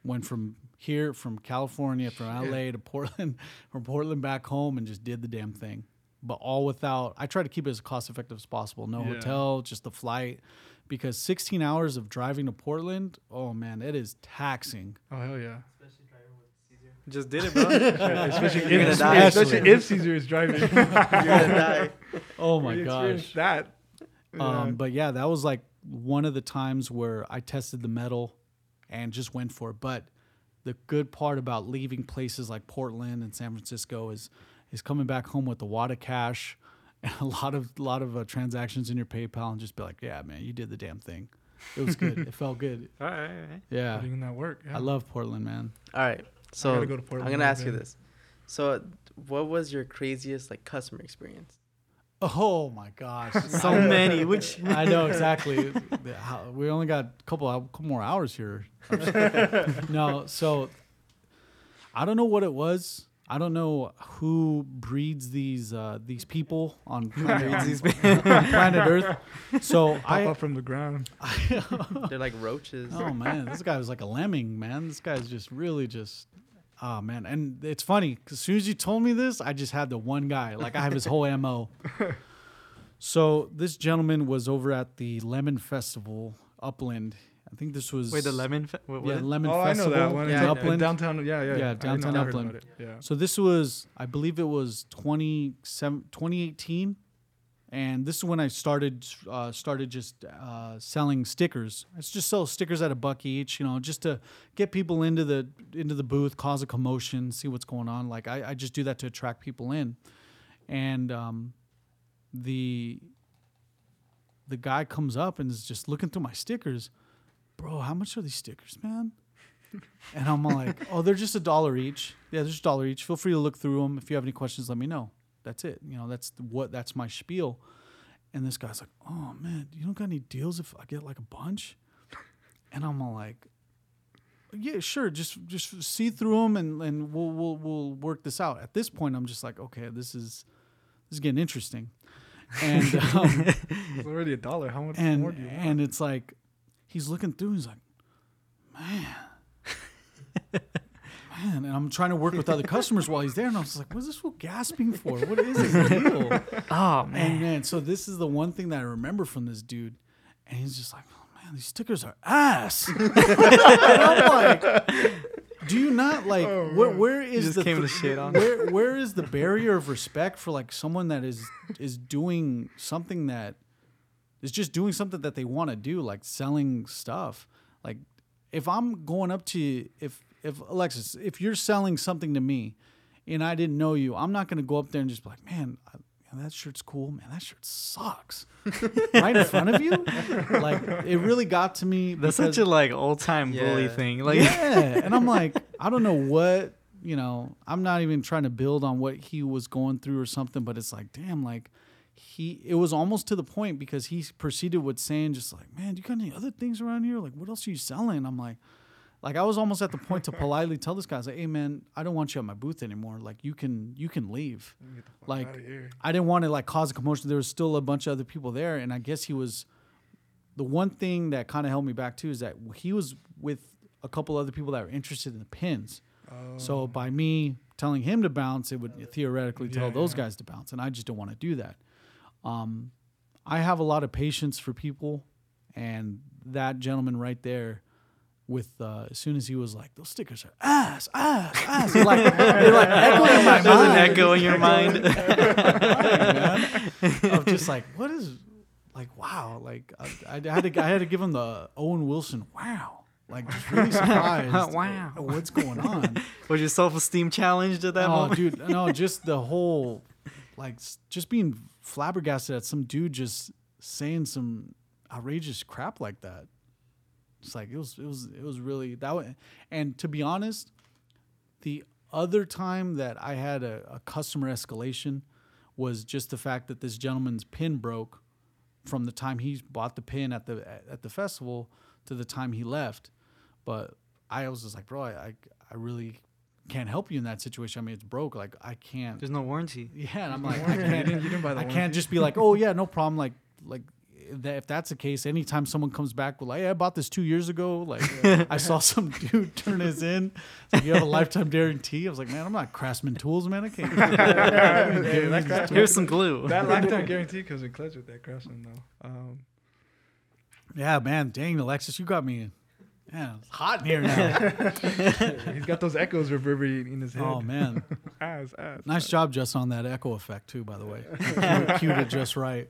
Went from here, from California, from LA to Portland, *laughs* from Portland back home, and just did the damn thing. But all without, I try to keep it as cost effective as possible. No Yeah. hotel, just the flight. Because 16 hours of driving to Portland, oh man, it is taxing. Oh hell yeah! Just did it, bro. *laughs* especially You're if, gonna die. especially if Caesar is driving. *laughs* You're gonna die. Oh my gosh. that. Yeah. Um, but yeah, that was like one of the times where I tested the mettle and just went for it. But the good part about leaving places like Portland and San Francisco is is coming back home with a wad of cash and *laughs* a lot of lot of uh, transactions in your PayPal and just be like, yeah, man, you did the damn thing. It was good. it felt good. all right, all right. Yeah, putting in that work. Yeah. I love Portland, man. All right. So gotta go to Portland I'm gonna ask you this. So, what was your craziest like customer experience? Oh my gosh, *laughs* So many. Which I know exactly. We only got a couple, hou- couple more hours here. *laughs* no, so I don't know what it was. I don't know who breeds these uh, these people on *laughs* planet, *laughs* on planet Earth. So *laughs* Pop I, up from the ground. They're like roaches. oh man, this guy was like a lemming, man. This guy's just really just, oh man. And it's funny 'cause as soon as you told me this, I just had the one guy. Like I have his whole mo. So this gentleman was over at the Lemon Festival, Upland. I think this was wait, the lemon. Fe- what, what yeah, is- Lemon oh, Festival I know that one. Yeah, up in Upland. downtown. Yeah, yeah. Yeah, downtown Upland. Yeah. So this was, I believe it was 20, 2018, and this is when I started uh, started just uh, selling stickers. I just sell stickers at a buck each, you know, just to get people into the into the booth, cause a commotion, see what's going on. Like I, I just do that to attract people in, and um, the the guy comes up and is just looking through my stickers, bro. How much are these stickers, man? And I'm like, oh, they're just a dollar each. Yeah, they're just a dollar each. Feel free to look through them. If you have any questions, let me know. That's it. You know, that's what that's my spiel. And this guy's like, oh man, you don't got any deals if I get like a bunch? And I'm all like, yeah, sure. Just just see through them and and we'll we'll we'll work this out. At this point, I'm just like, okay, this is this is getting interesting. And *laughs* um, It's already a dollar. How much more do you want? and it's like he's looking through and he's like man. *laughs* Man and i'm trying to work with other customers while he's there and i was like what's this fool gasping for? What is this deal? *laughs* Oh and man. so this is the one thing that i remember from this dude and he's just like oh man these stickers are ass. *laughs* And i'm like do you not like oh, where, where is just the came th- to shit on. where where is the barrier of respect for like someone that is is doing something that is just doing something that they want to do, like selling stuff. Like if I'm going up to you, if if Alexis, if you're selling something to me and I didn't know you, I'm not gonna go up there and just be like, man, I, that shirt's cool, man, that shirt sucks, *laughs* right in front of you. Like it really got to me. That's such a like old time bully thing. Like yeah, *laughs* and I'm like, I don't know what you know. I'm not even trying to build on what he was going through or something, but it's like, damn, like he. It was almost to the point because he proceeded with saying, just like, man, do you got any other things around here? Like, what else are you selling? I'm like. Like I was almost at the point to politely tell this guy, I was like, "Hey man, I don't want you at my booth anymore. Like you can you can leave." Get the fuck like. I didn't want to like cause a commotion. There was still a bunch of other people there, and I guess he was. The one thing that kind of held me back too is that he was with a couple other people that were interested in the pins. Oh. So by me telling him to bounce, it would theoretically tell Yeah, those yeah. guys to bounce, and I just don't want to do that. Um, I have a lot of patience for people, and that gentleman right there, with uh, as soon as he was like, "Those stickers are ass, ass, ass," they're like, they're like echoing in my *laughs* There's an echo in your mind. *laughs* I'm just like, what is like? Wow! Like I, I had to I had to give him the Owen Wilson. Wow! Like just really surprised. *laughs* Wow. at What's going on? Was your self esteem challenged at that oh, moment? dude, no, just the whole, like, just being flabbergasted at some dude just saying some outrageous crap like that. It's like it was, it was, it was really that. wa- And to be honest, the other time that I had a, a customer escalation was just the fact that this gentleman's pin broke from the time he bought the pin at the at the festival to the time he left. But I was just like, bro, I I, I really can't help you in that situation. I mean, it's broke. Like I can't. There's no warranty. *laughs* Yeah, and I'm like, I can't. *laughs* you didn't buy the I warranty? can't just be like, oh yeah, no *laughs* problem. Like like if that- if that's the case, anytime someone comes back with like, hey, I bought this two years ago. Like I saw some dude turn his in. It's like, you have a lifetime guarantee. I was like, man, I'm not Craftsman Tools, man. I can't. Hey, that craft- Here's some glue. that lifetime guarantee comes in clutch with that craftsman though. Um, yeah, man. Dang, Alexis, you got me. Man, it's hot in here now. *laughs* he's got those echoes reverberating in his head. oh man, *laughs* ass, ass. nice job, Justin, on that echo effect too. By the way, *laughs* You cued it just right.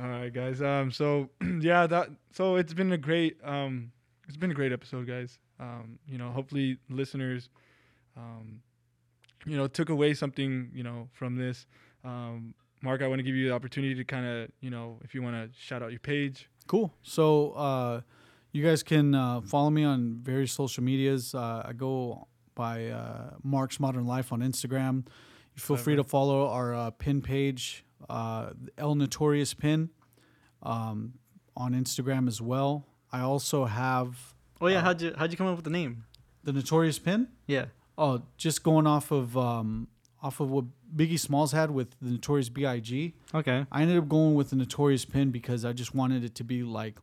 All right, guys. Um, so *clears throat* yeah, that so it's been a great um, it's been a great episode, guys. Um, you know, hopefully listeners, um, you know, took away something, you know, from this. Um, Mark, I want to give you the opportunity to kind of, you know, if you want to shout out your page. Cool. So uh, you guys can uh, follow me on various social medias. Uh, I go by uh, Mark's Modern Life on Instagram. You feel free to follow our uh, pin page, uh, El Notorious Pin, um, on Instagram as well. I also have Oh yeah, how'd you how'd you come up with the name? the Notorious Pin. Yeah. Oh, just going off of um, off of what Biggie Smalls had with the Notorious B.I.G. Okay. I ended up going with the Notorious Pin because I just wanted it to be like,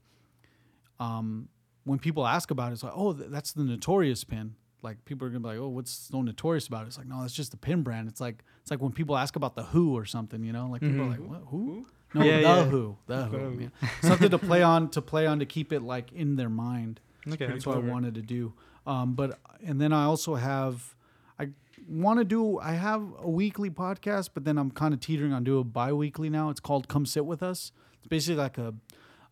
um, when people ask about it, it's like, oh, th- that's the Notorious Pin. Like people are gonna be like, oh, what's so notorious about it? It's like, no, that's just the pin brand. It's like it's like when people ask about the Who or something, you know, like people are like, what Who? No, Yeah, the yeah. Who, the Who. Who. yeah. *laughs* Something to play on to play on to keep it like in their mind. Okay. That's what I wanted to do. Um, but and then I also have I want to do I have a weekly podcast, but then I'm kind of teetering on do a bi-weekly now. It's called Come Sit With Us. It's basically like a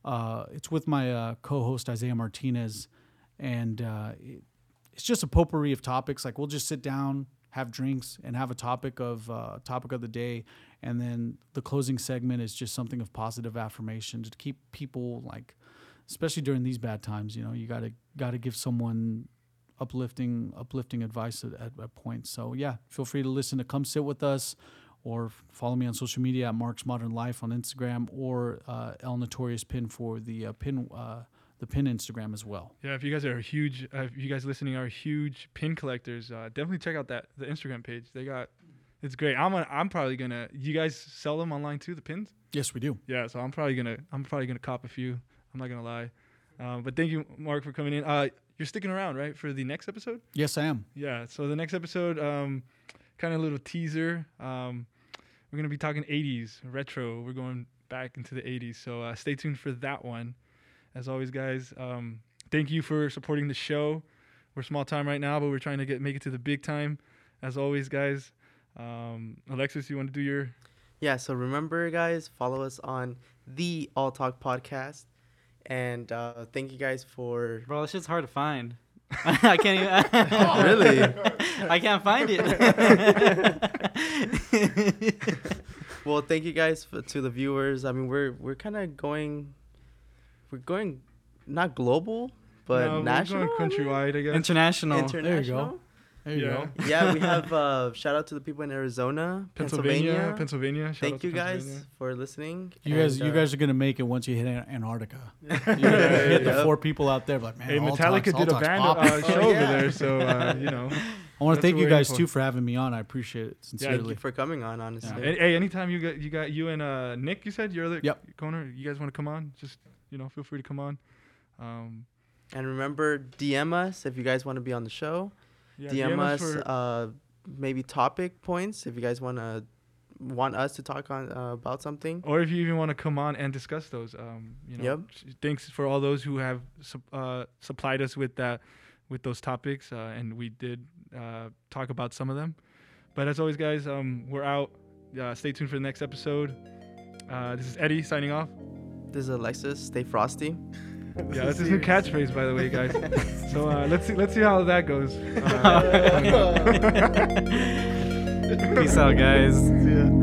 uh, it's with my uh, co-host Isaiah Martinez, and uh, it, it's just a potpourri of topics. Like we'll just sit down, have drinks, and have a topic of uh, topic of the day, and then the closing segment is just something of positive affirmation to keep people like especially during these bad times you know you gotta gotta give someone uplifting uplifting advice at, at, at points so yeah feel free to listen to come sit with us or follow me on social media at mark's modern life on instagram or uh, el notorious pin for the uh, pin uh, the pin instagram as well Yeah, if you guys are huge, uh, if you guys listening are huge pin collectors, uh, definitely check out that the Instagram page. They got, it's great. I'm gonna, I'm probably gonna. You guys sell them online too, the pins? yes we do Yeah, so I'm probably gonna, I'm probably gonna cop a few. I'm not gonna lie. Um, but thank you, Mark, for coming in. Uh, you're sticking around, right, for the next episode? yes i am Yeah. So the next episode, um, kind of a little teaser. Um, we're gonna be talking 80s retro. We're going back into the 80s. So uh, stay tuned for that one. As always, guys, um, thank you for supporting the show. We're small time right now, but we're trying to get make it to the big time. As always, guys. Um, Alexis, you want to do your? Yeah, so remember, guys, follow us on the All Talk podcast. And uh, thank you guys for. Bro, this shit's hard to find. *laughs* I can't even. *laughs* Really? I can't find it. *laughs* Well, thank you guys for, to the viewers. I mean, we're we're kind of going, we're going, not global, but No, we're national, going countrywide, I guess. International. international. there you Yeah. go yeah, we *laughs* have uh, shout out to the people in Arizona, Pennsylvania, Pennsylvania. Pennsylvania. Shout out Thank to you guys for listening. you guys And, you uh, guys are gonna make it once you hit An- antarctica *laughs* you're Yeah, hit yeah. the four people out there like man Hey, All Metallica Talk's- All did a band uh, show Oh, over there, so uh, *laughs* you know. I want to thank you guys in for. too for having me on. I appreciate it Thank sincerely. you for coming on. Honestly, Yeah. Hey, hey, anytime you got you got you and uh, Nick, you said your other Yep. corner. You guys want to come on? Just you know, feel free to come on. Um, and remember, DM us if you guys want to be on the show. Yeah, DM, us, for- uh, maybe topic points if you guys wanna want us to talk on uh, about something. or if you even want to come on and discuss those. Um, you know, Yep. thanks for all those who have uh, supplied us with that, with those topics, uh, and we did uh, talk about some of them. But as always, guys, um, we're out. Uh, stay tuned for the next episode. Uh, this is Eddie signing off. This is Alexis. Stay frosty. *laughs* Yeah, that's his new catchphrase, by the way, guys. *laughs* so uh, let's see, let's see how that goes. *laughs* Uh, *laughs* Peace out, guys. Yeah.